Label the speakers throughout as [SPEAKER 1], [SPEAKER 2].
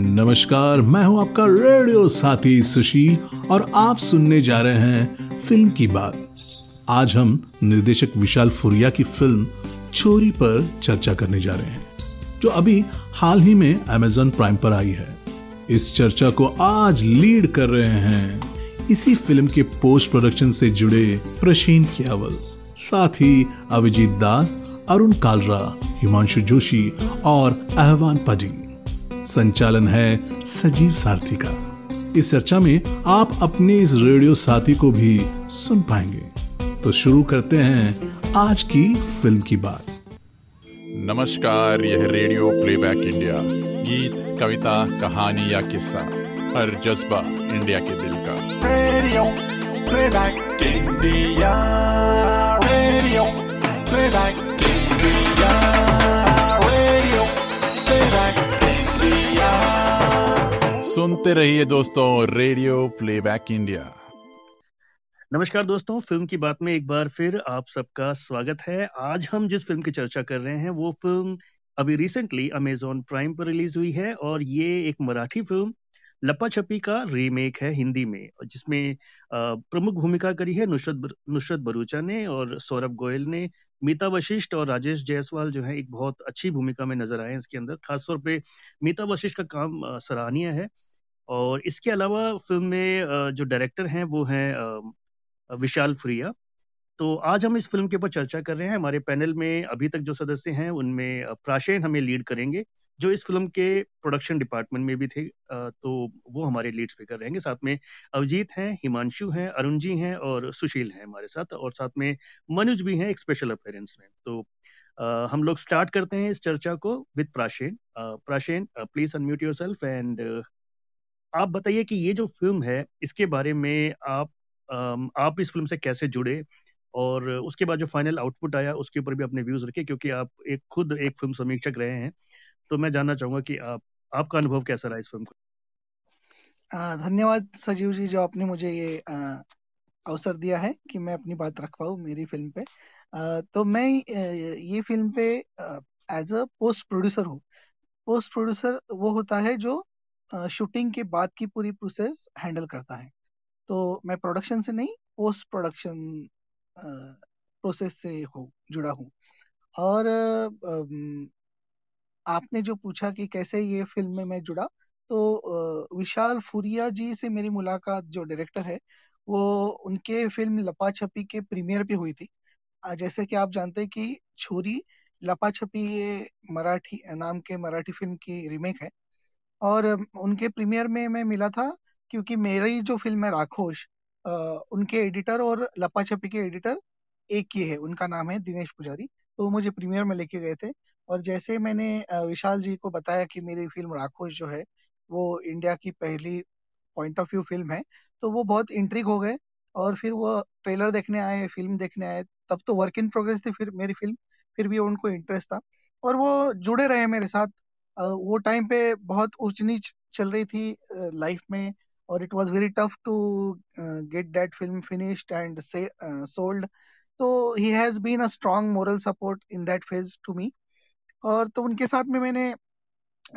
[SPEAKER 1] नमस्कार, मैं हूँ आपका रेडियो साथी सुशील और आप सुनने जा रहे हैं फ़िल्म की बात। आज हम निर्देशक विशाल फुरिया की फ़िल्म छोरी पर चर्चा करने जा रहे हैं, जो अभी हाल ही में अमेजन प्राइम पर आई है। इस चर्चा को आज लीड कर रहे हैं इसी फ़िल्म के पोस्ट प्रोडक्शन से जुड़े प्रशीन कियावल, साथ ही अभिजीत दास, अरुण कालरा, हिमांशु जोशी और अहवान पजी संचालन है सजीव सारथी का। इस चर्चा में आप अपने इस रेडियो साथी को भी सुन पाएँगे। तो शुरू करते हैं आज की फ़िल्म की बात।
[SPEAKER 2] नमस्कार यह रेडियो प्लेबैक इंडिया। गीत कविता कहानी या किस्सा हर जज्बा इंडिया के दिल का।
[SPEAKER 3] Radio playback India radio playback.
[SPEAKER 2] सुनते रहिए दोस्तों रेडियो प्लेबैक इंडिया।
[SPEAKER 4] नमस्कार दोस्तों, फ़िल्म की बात में एक बार फिर आप सबका स्वागत है। आज हम जिस फ़िल्म की चर्चा कर रहे हैं, वो फ़िल्म अभी रिसेंटली अमेजॉन प्राइम पर रिलीज़ हुई है और ये एक मराठी फ़िल्म लपा छपी का रीमेक है हिंदी में, जिसमें प्रमुख भूमिका करी है नुसरत बर- नुसरत भरूचा ने और सौरभ गोयल ने। मीता वशिष्ठ और राजेश जायसवाल जो है, एक बहुत अच्छी भूमिका में नज़र आए हैं इसके अंदर। खासतौर पे मीता वशिष्ठ का काम सराहनीय है। और इसके अलावा फ़िल्म में जो डायरेक्टर हैं, वो हैं विशाल फुरिया। तो आज हम इस फ़िल्म के ऊपर चर्चा कर रहे हैं। हमारे पैनल में अभी तक जो सदस्य हैं, उनमें प्राशेन हमें लीड करेंगे, जो इस फ़िल्म के प्रोडक्शन डिपार्टमेंट में भी थे। तो वो हमारे लीड स्पीकर रहेंगे साथ में अवजीत हैं, हिमांशु हैं अरुण जी हैं और सुशील हैं हमारे साथ। और साथ में मनुज भी हैं एक स्पेशल अपेयरेंस में। तो हम लोग स्टार्ट करते हैं इस चर्चा को with Prashen. Prashen please unmute yourself and आप बताइए कि ये जो फ़िल्म है इसके बारे में आप आप इस फ़िल्म से कैसे जुड़े? और उसके बाद जो फाइनल आउटपुट आया उसके ऊपर भी अपने व्यूज़ रखे क्योंकि आप एक खुद एक फ़िल्म समीक्षक रहे हैं। तो मैं जानना चाहूँगा कि आप आपका अनुभव कैसा रहा इस फ़िल्म का?
[SPEAKER 5] धन्यवाद सजीव जी जो आपने मुझे ये अवसर दिया है कि मैं अपनी बात रख पाऊँ मेरी फ़िल्म पे। अ, तो मैं ये फ़िल्म पे एज अ पोस्ट प्रोड्यूसर हूँ। पोस्ट प्रोड्यूसर वो होता है जो शूटिंग के बाद की पूरी प्रोसेस हैंडल करता है। तो मैं प्रोडक्शन से नहीं पोस्ट प्रोडक्शन प्रोसेस से हूँ, जुड़ा हूँ। और आपने जो पूछा कि कैसे ये फ़िल्म में मैं जुड़ा तो विशाल फुरिया जी से मेरी मुलाकात जो डायरेक्टर है, वो उनके फ़िल्म लपा छपी के प्रीमियर पे हुई थी। जैसे कि आप जानते हैं कि छोरी लपा छपी ये मराठी, नाम के मराठी फ़िल्म की रीमेक है। और उनके प्रीमियर में मैं मिला था, क्योंकि मेरी जो फ़िल्म है राखोश उनके एडिटर और लपा छपी के एडिटर एक ही है, उनका नाम है दिनेश पुजारी तो मुझे प्रीमियर में लेके गए थे। और जैसे मैंने विशाल जी को बताया कि मेरी फ़िल्म राखोश जो है, वो इंडिया की पहली पॉइंट ऑफ़ व्यू फ़िल्म है तो वो बहुत इंट्रिक हो गए और फिर वो ट्रेलर देखने आए फ़िल्म देखने आए, तब तो वर्क इन प्रोग्रेस थी फिर मेरी फ़िल्म फिर भी उनको इंटरेस्ट था। और वो जुड़े रहे मेरे साथ वो टाइम पे बहुत ऊंच नीच चल रही थी लाइफ में और it was very tough to get that film finished and से सोल्ड तो he has been a strong moral support in that phase to me और तो उनके साथ में मैंने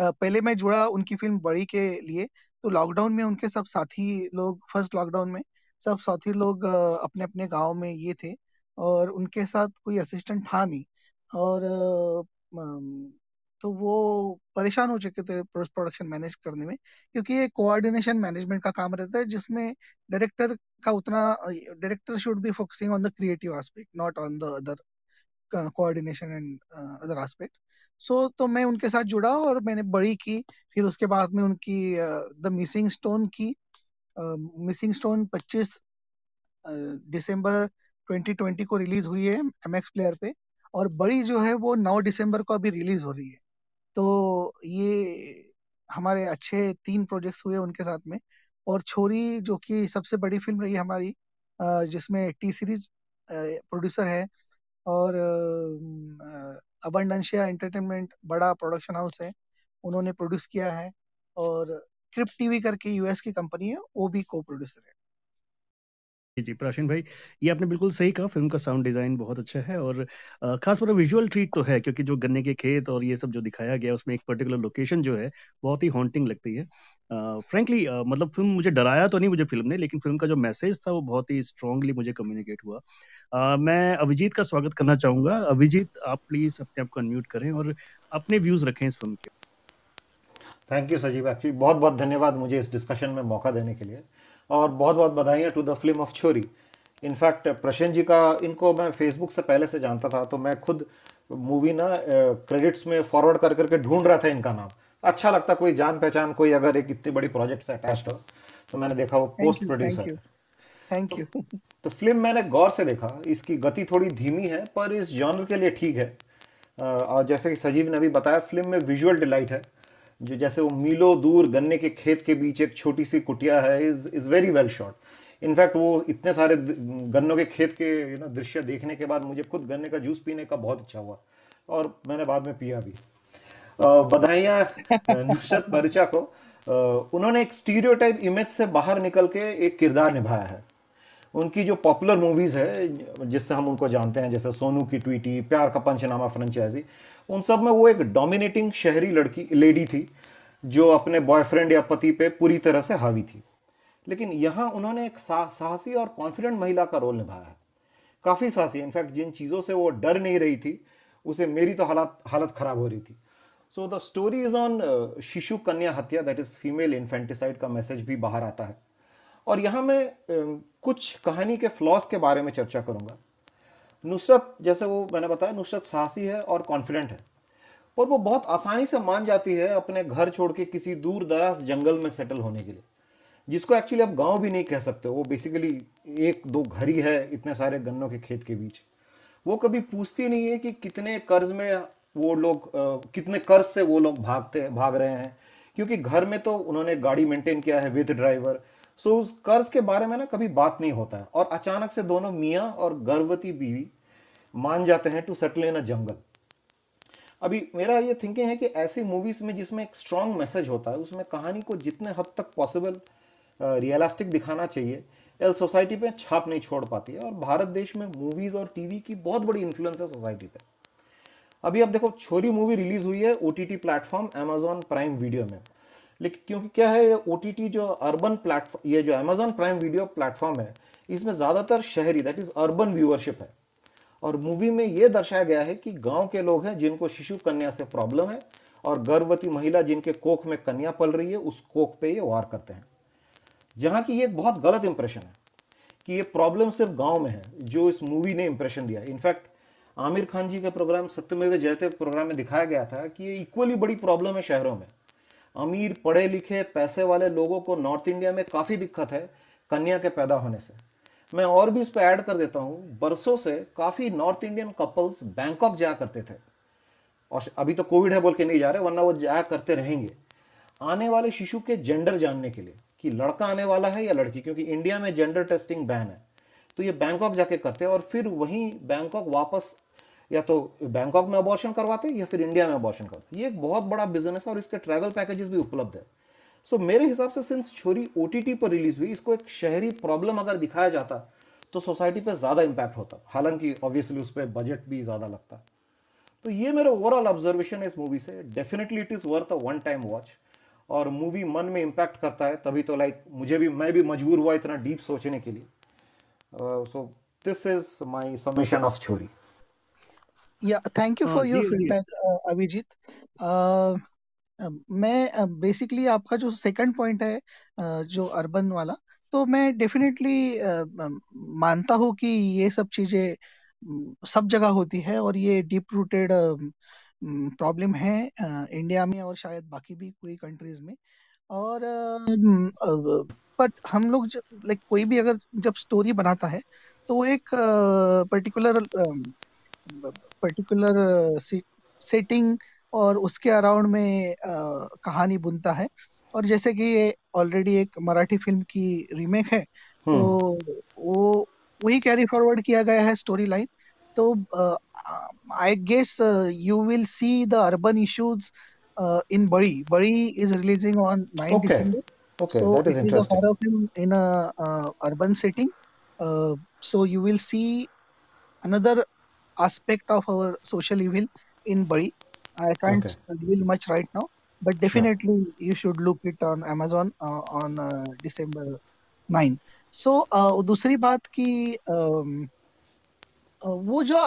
[SPEAKER 5] पहले मैं जुड़ा उनकी फ़िल्म बड़ी के लिए तो लॉकडाउन में उनके सब साथी लोग फ़र्स्ट लॉकडाउन में, सब साथी लोग अपने अपने गाँव में ये थे और उनके साथ कोई असिस्टेंट था नहीं। और तो वो परेशान हो चुके थे प्रोडक्शन मैनेज करने में, क्योंकि ये कोऑर्डिनेशन मैनेजमेंट का काम रहता है, जिसमें डायरेक्टर का उतना director should be focusing on the creative aspect not on the other coordination and other aspect so तो मैं उनके साथ जुड़ा और मैंने बड़ी की, फिर उसके बाद में उनकी द मिसिंग स्टोन की मिसिंग स्टोन 25 दिसंबर 2020 को रिलीज़ हुई है एमएक्स प्लेयर पे, और बड़ी जो है वो 9 दिसंबर को अभी रिलीज़ हो रही है। तो ये हमारे अच्छे तीन प्रोजेक्ट्स हुए उनके साथ में। और छोरी जो कि सबसे बड़ी फ़िल्म रही हमारी जिसमें टी सीरीज़ प्रोड्यूसर है और अबंडेंशिया एंटरटेनमेंट बड़ा प्रोडक्शन हाउस है। उन्होंने प्रोड्यूस किया है और क्रिप टीवी करके यूएस की कंपनी है, वो भी को प्रोड्यूसर है।
[SPEAKER 4] जी, जी, प्राचीन भाई, ये आपने बिल्कुल सही कहा, फ़िल्म का साउंड डिज़ाइन बहुत अच्छा है और अ, ख़ास तौर पे विजुअल ट्रीट तो है क्योंकि जो गन्ने के खेत और ये सब जो दिखाया गया, उसमें एक पर्टिकुलर लोकेशन जो है, बहुत ही हॉन्टिंग लगती है। अ, फ्रैंकली अ, मतलब फ़िल्म मुझे डराया तो नहीं मुझे फ़िल्म ने, लेकिन फ़िल्म का जो मैसेज था, वो बहुत ही स्ट्रॉन्गली मुझे कम्युनिकेट हुआ। अ, मैं अभिजीत का स्वागत करना चाहूँगा। अभिजीत, आप प्लीज़ अपने आप को अनम्यूट करें और अपने व्यूज़ रखें इस फ़िल्म के।
[SPEAKER 6] थैंक यू सजीव एक्चुअली बहुत बहुत धन्यवाद मुझे इस डिस्कशन में मौका देने के लिए और बहुत बहुत बधाइयाँ to the film of Chhori in fact Prashen ji का इनको मैं फेसबुक से पहले से जानता था तो मैं खुद मूवी ना क्रेडिट्स में फॉरवर्ड कर करके ढूंढ रहा था इनका नाम। अच्छा लगता कोई जान पहचान कोई अगर एक इतनी बड़ी प्रोजेक्ट से अटैच्ड हो तो मैंने देखा वो पोस्ट प्रोड्यूसर
[SPEAKER 5] थैंक यू
[SPEAKER 6] तो फ़िल्म मैंने गौर से देखा इसकी गति थोड़ी धीमी है पर इस जॉनर के लिए ठीक है। और जैसे कि सजीव ने अभी बताया फ़िल्म में विजुअल डिलाइट है। जो जैसे वो मीलों दूर गन्ने के खेत के बीच एक छोटी सी कुटिया है is is very well shot in fact वो इतने सारे गन्नों के खेत के यू नो दृश्य देखने के बाद मुझे खुद गन्ने का जूस पीने का बहुत अच्छा हुआ और मैंने बाद में पिया भी। बधाइयाँ नुसरत बरिचा को। उन्होंने एक स्टीरियोटाइप इमेज से बाहर निकल के एक किरदार निभाया है। उनकी जो पॉपुलर मूवीज़ है, जिससे हम उनको जानते हैं, जैसे सोनू की ट्वीटी प्यार का पंचनामा फ्रेंचाइजी उन सब में वो एक डोमिनेटिंग शहरी लड़की लेडी थी, जो अपने बॉयफ्रेंड या पति पे पूरी तरह से हावी थी। लेकिन यहाँ उन्होंने एक साहसी और कॉन्फिडेंट महिला का रोल निभाया है। काफ़ी साहसी इनफैक्ट जिन चीज़ों से वो डर नहीं रही थी, उसे मेरी तो हालत हालत खराब हो रही थी। So the story is on शिशु कन्या हत्या दैट इज़ फीमेल इन्फेंटिसाइड का मैसेज भी बाहर आता है। और यहाँ मैं कुछ कहानी के फ्लॉस के बारे में चर्चा करूँगा। नुसरत, जैसे वो मैंने बताया, नुसरत साहसी है और कॉन्फिडेंट है। और वो बहुत आसानी से मान जाती है अपने घर छोड़ के किसी दूर दराज जंगल में सेटल होने के लिए। जिसको एक्चुअली आप गाँव भी नहीं कह सकते वो बेसिकली एक, दो घर ही है इतने सारे गन्नों के खेत के बीच। वो कभी पूछती नहीं है कि कितने कर्ज में वो लोग कितने कर्ज से वो लोग भागते, भाग रहे हैं। क्योंकि घर में तो उन्होंने गाड़ी मेंटेन किया है विद ड्राइवर सो उस कर्ज के बारे में ना कभी बात नहीं होता है। और अचानक से दोनों मियाँ और गर्भवती बीवी मान जाते हैं टू सेटल इन अ जंगल अभी मेरा ये थिंकिंग है कि ऐसी मूवीज़ में जिसमें एक स्ट्रॉन्ग मैसेज होता है, उसमें कहानी को जितने हद तक पॉसिबल रियलिस्टिक दिखाना चाहिए एल सोसाइटी पे छाप नहीं छोड़ पाती है। और भारत देश में मूवीज़ और टीवी की बहुत बड़ी इन्फ्लुएंस है सोसाइटी पे। अभी आप देखो छोरी मूवी रिलीज़ हुई है O T platform Amazon Prime video में। लेकिन क्योंकि क्या है, ये टी जो अर्बन प्लेटफॉर्म ये जो अमेजोन प्राइम वीडियो प्लेटफॉर्म है, इसमें ज़्यादातर शहरी दैट इज़ अर्बन व्यूअरशिप है। और मूवी में ये दर्शाया गया है कि गाँव के लोग हैं जिनको शिशु कन्या से प्रॉब्लम है, और गर्भवती महिला जिनके कोख में कन्या पल रही है, उस कोख पे ये वार करते हैं। जहाँ की ये बहुत गलत इंप्रेशन है कि ये प्रॉब्लम सिर्फ़ गाँव में है, जो इस मूवी ने इंप्रेशन दिया। इनफैक्ट आमिर खान जी के प्रोग्राम सत्यमेव जयते प्रोग्राम में दिखाया गया था कि ये इक्वली बड़ी प्रॉब्लम है शहरों में। अमीर पढ़े लिखे पैसे वाले लोगों को नॉर्थ इंडिया में काफ़ी दिक्कत है, कन्या के पैदा होने से। मैं और भी इस पर ऐड कर देता हूँ, बरसों से काफ़ी नॉर्थ इंडियन कपल्स बैंकॉक जाया करते थे। और अभी तो कोविड है बोल के नहीं जा रहे, वरना वो जाया करते रहेंगे। आने वाले शिशु के जेंडर जानने के लिए, कि लड़का आने वाला है या लड़की, क्योंकि इंडिया में जेंडर टेस्टिंग बैन है। तो ये बैंकॉक जाके करते हैं और फिर वहीं बैंकॉक वापस या तो बैंकॉक में अबॉर्शन करवाते या फिर इंडिया में अबॉर्शन करते हैं ये एक बहुत बड़ा बिज़नेस है और इसके ट्रैवल पैकेजेस भी उपलब्ध है। सो so, मेरे हिसाब से सिंस छोरी ओ पर रिलीज़ हुई इसको एक शहरी प्रॉब्लम अगर दिखाया जाता तो सोसाइटी पर ज़्यादा इम्पैक्ट होता। हालाँकि ऑब्वियसली उस पर बजट भी ज़्यादा लगता। तो ये मेरा ओवरऑल ऑब्जर्वेशन है इस मूवी से। Definitely it is worth a one time watch और मूवी मन में इम्पैक्ट करता है तभी तो लाइक मुझे भी मैं भी मजबूर हुआ इतना डीप सोचने के लिए। So this is my summation of Chhori.
[SPEAKER 5] Yeah thank you for your feedback Abhijit मैं बेसिकली आपका जो सेकंड पॉइंट है अ, जो अर्बन वाला तो मैं डेफिनेटली मानता हूँ कि ये सब चीज़ें म, सब जगह होती है और ये डीप रूटेड प्रॉब्लम है इंडिया में और शायद बाकी भी कोई कंट्रीज़ में। और बट हम लोग लाइक कोई भी अगर जब स्टोरी बनाता है तो एक पर्टिकुलर पर्टिकुलर सेटिंग और उसके अराउंड में अ, कहानी बुनता है। और जैसे कि ये ऑलरेडी एक मराठी फ़िल्म की रीमेक है तो
[SPEAKER 6] हम्म
[SPEAKER 5] वो वही कैरी फॉरवर्ड किया गया है स्टोरी लाइन तो I guess you will see the urban issues in बड़ी बड़ी is releasing on 9
[SPEAKER 6] okay
[SPEAKER 5] December.
[SPEAKER 6] Okay
[SPEAKER 5] so
[SPEAKER 6] that is
[SPEAKER 5] it is a
[SPEAKER 6] interesting
[SPEAKER 5] horror film in a uh, urban setting. Uh, so you will see another aspect of our social evil in Bari. I can't
[SPEAKER 6] Okay.
[SPEAKER 5] reveal much right now, but
[SPEAKER 6] Sure.
[SPEAKER 5] definitely you should look it on Amazon uh, on uh, December 9. So uh, दूसरी बात कि um, अ, वो जो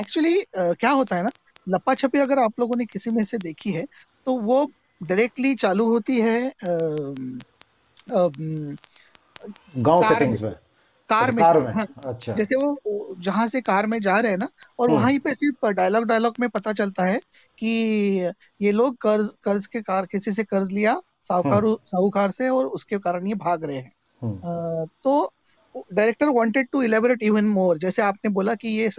[SPEAKER 5] actually क्या होता है ना लपा छपी अगर आप लोगों ने किसी में से देखी है तो वो डायरेक्टली चालू होती है अम, अम,
[SPEAKER 6] गाँव
[SPEAKER 5] कार
[SPEAKER 6] सेटिंग्स
[SPEAKER 5] में कार में
[SPEAKER 6] कार में?
[SPEAKER 5] हाँ।
[SPEAKER 6] अच्छा।
[SPEAKER 5] जैसे वो जहाँ से कार में जा रहे हैं ना और
[SPEAKER 6] हम्म।
[SPEAKER 5] वहीं पे सिर्फ़ डायलॉग डायलॉग में पता चलता है कि ये लोग कर्ज कर्ज के कार किसी से कर्ज लिया साहूकार
[SPEAKER 6] हम्म।
[SPEAKER 5] साहूकार से और उसके कारण ये भाग रहे हैं।
[SPEAKER 6] हम्म।
[SPEAKER 5] तो director wanted to elaborate even more जैसे आपने बोला कि ये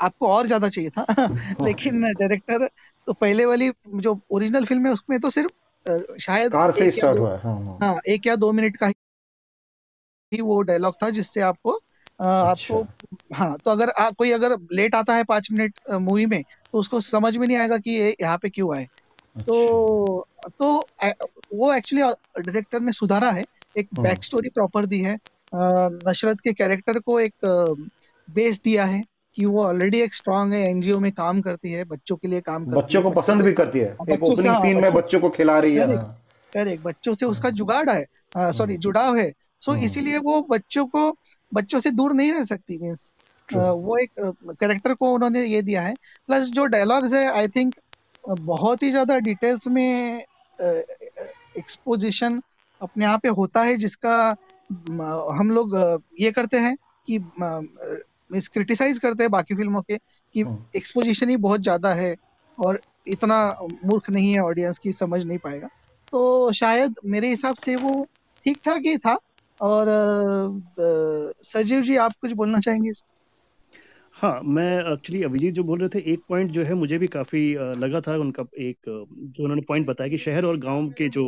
[SPEAKER 5] आपको और ज़्यादा चाहिए था। लेकिन डायरेक्टर तो पहले वाली जो ओरिजिनल फ़िल्म है उसमें तो सिर्फ़ शायद
[SPEAKER 6] कार से
[SPEAKER 5] एक या
[SPEAKER 6] स्टार्ट हुआ है। हाँ हाँ।
[SPEAKER 5] हाँ एक या दो मिनट का ही वो डायलॉग था जिससे आपको
[SPEAKER 6] अच्छा
[SPEAKER 5] आपको हाँ तो अगर आ, कोई अगर लेट आता है पाँच मिनट मूवी में तो उसको समझ में नहीं आएगा कि ये यहाँ पे क्यों आए।
[SPEAKER 6] अच्छा।
[SPEAKER 5] तो तो वो एक्चुअली डायरेक्टर ने सुधारा है एक बैक स्टोरी प्रॉपर दी है। नशरत के कैरेक्टर को एक बेस दिया है कि वो ऑलरेडी एक स्ट्रांग है एनजीओ में काम करती है बच्चों के लिए काम करती
[SPEAKER 6] बच्चों
[SPEAKER 5] है
[SPEAKER 6] को
[SPEAKER 5] बच्चों
[SPEAKER 6] पसंद भी करती है।
[SPEAKER 5] हाँ,
[SPEAKER 6] एक ओपनिंग
[SPEAKER 5] हाँ
[SPEAKER 6] सीन में
[SPEAKER 5] बच्चों
[SPEAKER 6] को खिला रही है।
[SPEAKER 5] करेक्ट
[SPEAKER 6] हाँ
[SPEAKER 5] बच्चों से उसका
[SPEAKER 6] हम्म
[SPEAKER 5] जुगाड़ है। सॉरी
[SPEAKER 6] हम्म।
[SPEAKER 5] जुड़ाव है। सो
[SPEAKER 6] हम्म।
[SPEAKER 5] इसीलिए वो बच्चों को बच्चों से दूर नहीं रह सकती मीन्स वो एक कैरेक्टर को उन्होंने ये दिया है। प्लस जो डायलॉग्स है आई थिंक बहुत ही ज़्यादा डिटेल्स में एक्सपोजिशन अपने आप पे होता है जिसका हम लोग ये करते हैं कि मिस क्रिटिसाइज करते हैं बाकी फ़िल्मों के कि
[SPEAKER 6] हम्म।
[SPEAKER 5] एक्सपोजिशन ही बहुत ज़्यादा है और इतना मूर्ख नहीं है ऑडियंस की समझ नहीं पाएगा। तो शायद मेरे हिसाब से वो ठीक ठाक ही था और सजीव जी, आप कुछ बोलना चाहेंगे
[SPEAKER 4] हाँ मैं एक्चुअली अभिजीत जो बोल रहे थे, एक पॉइंट जो है मुझे भी काफ़ी लगा था उनका एक जो उन्होंने पॉइंट बताया कि शहर और गाँव के जो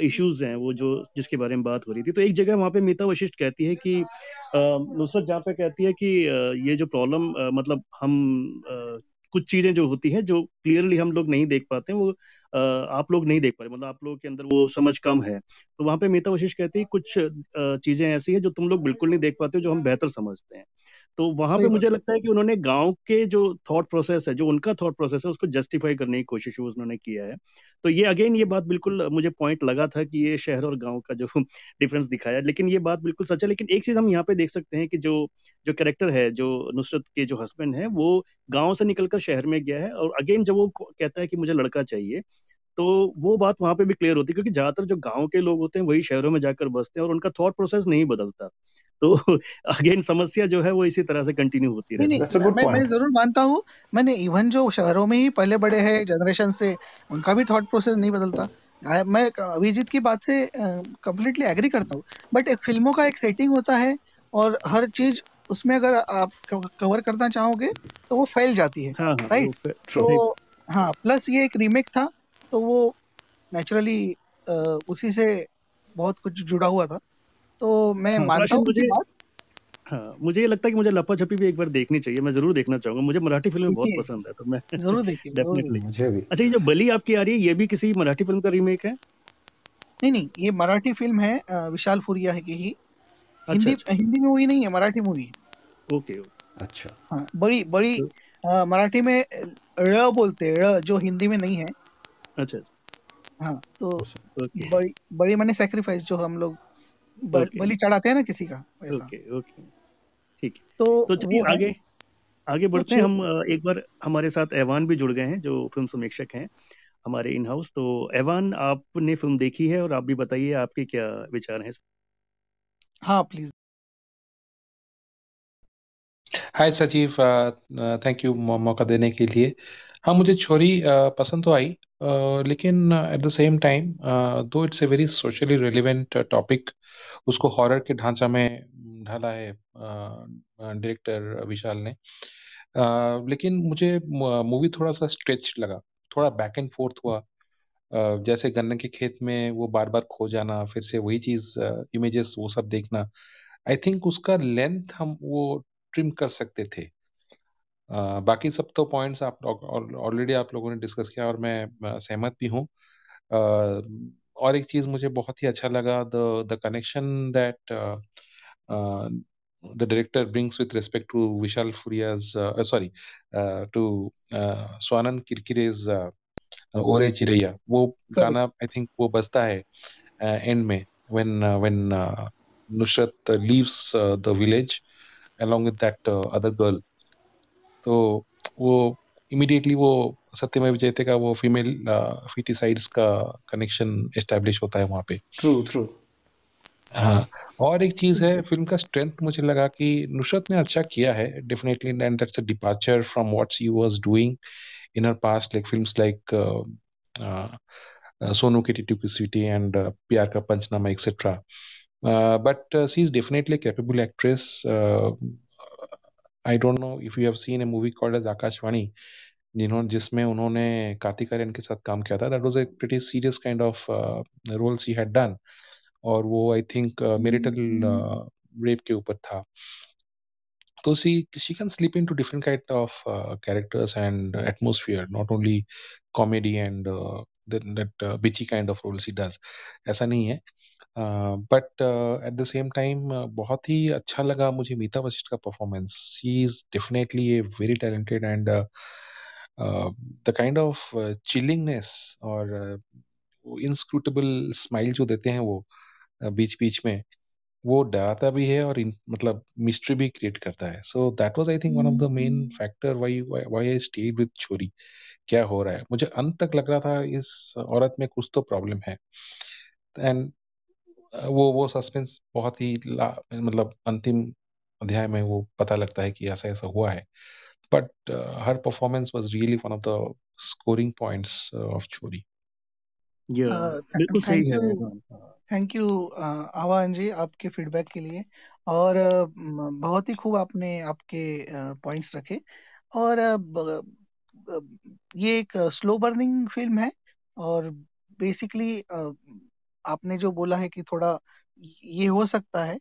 [SPEAKER 4] इश्यूज़ हैं, वो जो, जिसके बारे में बात हो रही थी। तो एक जगह वहाँ पे मीता वशिष्ठ कहती है कि नुसरत जहाँ पे कहती है कि ये जो प्रॉब्लम मतलब हम कुछ चीज़ें जो होती हैं, जो क्लियरली हम लोग नहीं देख पाते हैं, वो आप लोग नहीं देख पा रहे मतलब आप लोगों के अंदर वो समझ कम है। तो वहाँ पे मीता वशिष्ठ कहती है, कुछ चीज़ें ऐसी है जो तुम लोग बिल्कुल नहीं देख पाते जो हम बेहतर समझते हैं। तो वहाँ पे मुझे लगता है कि उन्होंने गाँव के जो थॉट प्रोसेस है जो उनका थॉट प्रोसेस है उसको जस्टिफाई करने की कोशिश उन्होंने किया है। तो ये अगेन ये बात बिल्कुल मुझे पॉइंट लगा था कि ये शहर और गाँव का जो डिफरेंस दिखाया। लेकिन ये बात बिल्कुल सच है लेकिन एक चीज़ हम यहाँ पे देख सकते हैं कि जो जो कैरेक्टर है जो नुसरत के जो हस्बैंड है वो गाँव से निकलकर शहर में गया है और अगेन जब वो कहता है कि मुझे लड़का चाहिए तो वो बात वहाँ पे भी क्लियर होती है क्योंकि ज़्यादातर जो गाँव के लोग होते हैं वही शहरों में जाकर बसते हैं और उनका थॉट प्रोसेस नहीं बदलता। तो अगेन समस्या जो है वो इसी तरह से कंटिन्यू होती
[SPEAKER 5] नहीं
[SPEAKER 4] रहती
[SPEAKER 6] अ
[SPEAKER 5] मैं मैं ज़रूर मानता हूँ मैंने इवन जो शहरों में ही पले बड़े हैं जनरेशन से उनका भी थॉट प्रोसेस नहीं बदलता। मैं अभिजीत की बात से कम्प्लीटली एग्री करता हूँ बट एक फ़िल्मों का एक सेटिंग होता है और हर चीज़ उसमें अगर आप कवर करना चाहोगे तो वो फैल जाती है
[SPEAKER 4] हाँ हाँ
[SPEAKER 5] राइट
[SPEAKER 4] सही
[SPEAKER 5] तो हाँ प्लस ये एक रीमेक था तो वो नेचुरली उसी से बहुत कुछ जुड़ा हुआ था। तो मैं
[SPEAKER 4] हाँ
[SPEAKER 5] मानता हूँ
[SPEAKER 4] मुझे हाँ मुझे ये लगता है कि मुझे लपा छपी भी एक बार देखनी चाहिए मैं ज़रूर देखना चाहूँगा। मुझे मराठी फ़िल्में बहुत पसंद है तो मैं
[SPEAKER 5] ज़रूर देखिए
[SPEAKER 4] डेफिनेटली
[SPEAKER 6] मुझे भी।
[SPEAKER 4] अच्छा ये जो बली आपकी आ रही है ये भी किसी मराठी फ़िल्म का रीमेक है?
[SPEAKER 5] नहीं नहीं ये मराठी फ़िल्म है विशाल फुरिया है की ही।
[SPEAKER 4] अच्छा
[SPEAKER 5] हिंदी
[SPEAKER 4] अच्छा।
[SPEAKER 5] हिंदी मूवी नहीं है मराठी मूवी है।
[SPEAKER 4] Okay okay.
[SPEAKER 6] अच्छा।
[SPEAKER 5] हाँ बड़ी बड़ी
[SPEAKER 4] तो-
[SPEAKER 5] मराठी में ड़ बोलते हैं ड़ जो हिंदी में नहीं है
[SPEAKER 4] अच्छा अच्छा।
[SPEAKER 5] हाँ तो बड़ी बड़ी माने सेक्रीफाइस जो हम लोग बल, बलि चढ़ाते हैं ना किसी का वैसा।
[SPEAKER 4] ओके ओके ठीक
[SPEAKER 5] तो
[SPEAKER 4] तो चलिए आगे आगे
[SPEAKER 5] तो
[SPEAKER 4] बढ़ते हैं हम एक बार हमारे साथ ऐवान भी जुड़ गए हैं जो फ़िल्म समीक्षक हैं हमारे इन हाउस तो ऐवान आपने फ़िल्म देखी है और आप भी बताइए आपके क्या विचार हैं?
[SPEAKER 5] हाँ प्लीज़
[SPEAKER 7] हाय सचिव थैंक यू मौका देने के लिए। हाँ मुझे छोरी पसंद तो आई लेकिन at the same time though it's a very socially relevant topic उसको हॉरर के ढांचा में ढाला है डायरेक्टर विशाल ने। Uh, लेकिन मुझे मूवी थोड़ा सा स्ट्रेच लगा। थोड़ा बैक एंड फोर्थ हुआ। Uh, जैसे गन्ने के खेत में वो बार बार खो जाना फिर से वही चीज़ इमेजेस वो सब देखना। आई थिंक उसका लेंथ हम वो ट्रिम कर सकते थे। बाकी सब तो पॉइंट्स आप ऑलरेडी आप लोगों ने डिस्कस किया और मैं सहमत भी हूँ। और एक चीज़ मुझे बहुत ही अच्छा लगा the the connection that the director brings with respect to Vishal Furia's sorry to Swanand Kirkire's ओरे चिरैया वो गाना आई थिंक वो बजता है एंड में when when Nushrat leaves the village along with that other girl तो वो इमीडिएटली वो सत्यमेव जयते का वो फीमेल फीटिसाइड्स का कनेक्शन एस्टेब्लिश होता है वहाँ पे।
[SPEAKER 6] ट्रू ट्रू
[SPEAKER 7] हाँ और एक चीज़ है फ़िल्म का स्ट्रेंथ मुझे लगा कि नुसरत ने अच्छा किया है definitely and that's a departure from what she was doing in her past like films like Sonu Ke Titu Ki Sweety and Pyaar Ka Punchnama etcetera but she is definitely capable actress I don't know if you have seen a movie called as Akashvani जिन्होंने जिसमें उन्होंने कार्तिक आर्यन के साथ काम किया था। That was a pretty serious kind of role she had done और वो आई थिंक मेरिटल रेप के ऊपर था। तो she she can slip into different kind of characters and atmosphere not only comedy and that bitchy kind of role she does ऐसा नहीं है। But at the same time बहुत ही अच्छा लगा मुझे मीता वशिष्ठ का performance she is definitely a very talented and the kind of chillingness और इंस्क्रूटेबल स्माइल जो देते हैं वो बीच बीच में वो डराता भी है और इन, मतलब मिस्ट्री भी क्रिएट करता है. So that was I think one of the main factor why why I stayed with Chhori क्या हो रहा है? मुझे अंत तक लग रहा था इस औरत में कुछ तो प्रॉब्लम है. एंड वो वो सस्पेंस बहुत ही मतलब अंतिम अध्याय में वो पता लगता है कि ऐसा ऐसा हुआ है। But her performance was really one of the scoring points of
[SPEAKER 4] बिल्कुल सही
[SPEAKER 5] थैंक
[SPEAKER 4] है
[SPEAKER 5] you thank you Aavan ji आपके फीडबैक के लिए। और बहुत ही खूब आपने आपके पॉइंट्स रखे। और ये एक स्लो बर्निंग फ़िल्म है। और बेसिकली आपने जो बोला है कि थोड़ा ये हो सकता है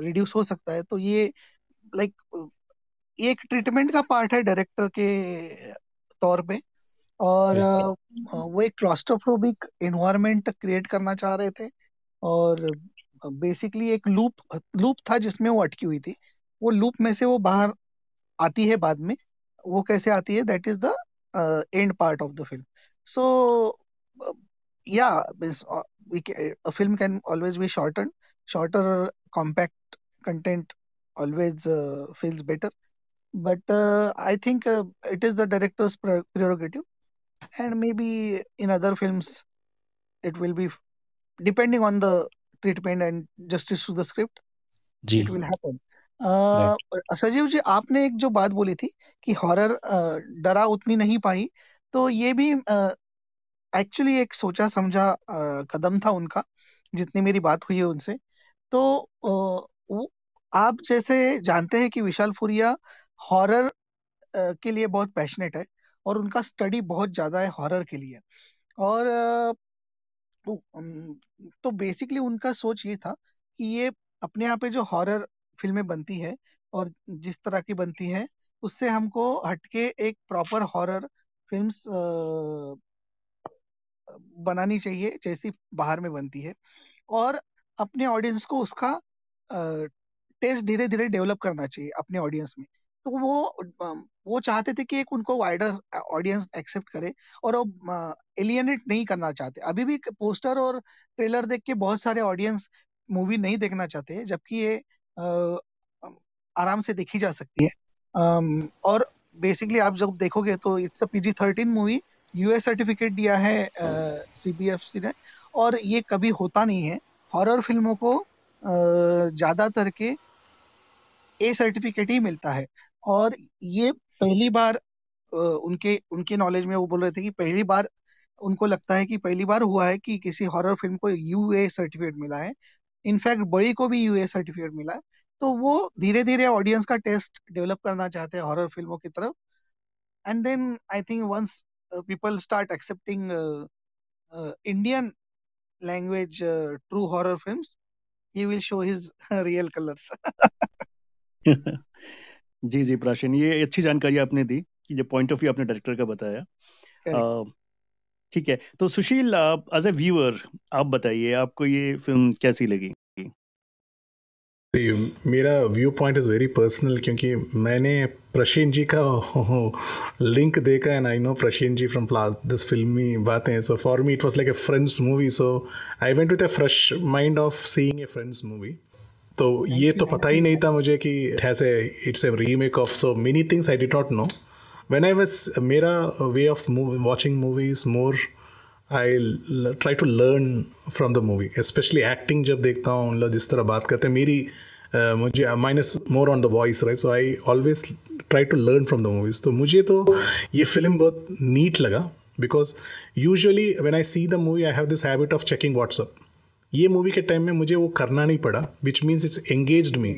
[SPEAKER 5] रिड्यूस हो सकता है तो ये लाइक एक ट्रीटमेंट का पार्ट है डायरेक्टर के तौर पे और वो एक क्लॉस्ट्रोफोबिक एनवायरनमेंट क्रिएट करना चाह रहे थे और बेसिकली एक लूप लूप था जिसमें वो अटकी हुई थी। वो लूप में से वो बाहर आती है बाद में। वो कैसे आती है? That is the end part of the film so या a film can always be shortened shorter compact content always uh, feels better but uh, i think uh, it is the director's pre- prerogative and maybe in other films it will be depending on the treatment and justice to the script
[SPEAKER 7] जी
[SPEAKER 5] it will happen uh, सजीव जी आपने एक जो बात बोली थी कि horror डरा उतनी नहीं पाई तो ये भी एक्चुअली एक सोचा समझा uh, कदम था उनका जितनी मेरी बात हुई है उनसे। तो uh, वो आप जैसे जानते हैं कि विशाल फुरिया हॉरर के लिए बहुत पैशनेट है और उनका स्टडी बहुत ज़्यादा है हॉरर के लिए। और अ, तो तो बेसिकली उनका सोच ये था कि ये अपने यहाँ पे जो हॉरर फ़िल्में बनती है और जिस तरह की बनती है उससे हमको हटके एक प्रॉपर हॉरर फिल्म्स बनानी चाहिए, जैसी बाहर में बनती है। और अपने ऑडियंस को उसका टेस्ट धीरे धीरे डेवलप करना चाहिए अपने ऑडियंस में। तो वो वो चाहते थे कि एक उनको वाइडर ऑडियंस एक्सेप्ट करे और वो एलियनेट नहीं करना चाहते। अभी भी पोस्टर और ट्रेलर देख के बहुत सारे ऑडियंस मूवी नहीं देखना चाहते हैं, जबकि ये आराम से देखी जा सकती है। और बेसिकली आप जब देखोगे तो it's a PG thirteen movie US certificate दिया है सीबीएफसी ने और ये कभी होता नहीं है। हॉरर फ़िल्मों को ज़्यादातर के ए सर्टिफिकेट ही मिलता है। और ये पहली बार उनके उनके नॉलेज में वो बोल रहे थे कि पहली बार उनको लगता है कि पहली बार हुआ है कि किसी हॉरर फ़िल्म को यूए सर्टिफिकेट मिला है। इनफैक्ट बड़ी को भी यूए सर्टिफिकेट मिला है। तो वो धीरे धीरे ऑडियंस का टेस्ट डेवलप करना चाहते हैं हॉरर फ़िल्मों की तरफ़। And then I think once people start accepting Indian language true horror films he will show his real colors.
[SPEAKER 4] जी जी प्राचीन ये अच्छी जानकारी आपने दी कि जो पॉइंट ऑफ़ व्यू आपने डायरेक्टर का बताया। ठीक है तो सुशील आप एज ए व्यूअर आप बताइए आपको ये फ़िल्म कैसी लगी?
[SPEAKER 1] मेरा view point is very personal क्योंकि मैंने प्रशीन जी का लिंक देखा and I know Prasheen ji from प्ला this Filmy Baatein. So for me it was like a friends movie so I went with a fresh mind of seeing a friends movie तो ये तो पता ही नहीं था मुझे कि it has a it's a remake of so many things I did not know when I was मेरा way of watching movies more I try to learn from the movie specially acting जब देखता हूँ मतलब जिस तरह बात करते हैं। मेरी मुझे minus more on the voice right so I always try to learn from the movies तो मुझे तो ये फ़िल्म बहुत नीट लगा because usually when I see the movie I have this habit of checking WhatsApp ये movie के time में मुझे वो करना नहीं पड़ा which means it's engage me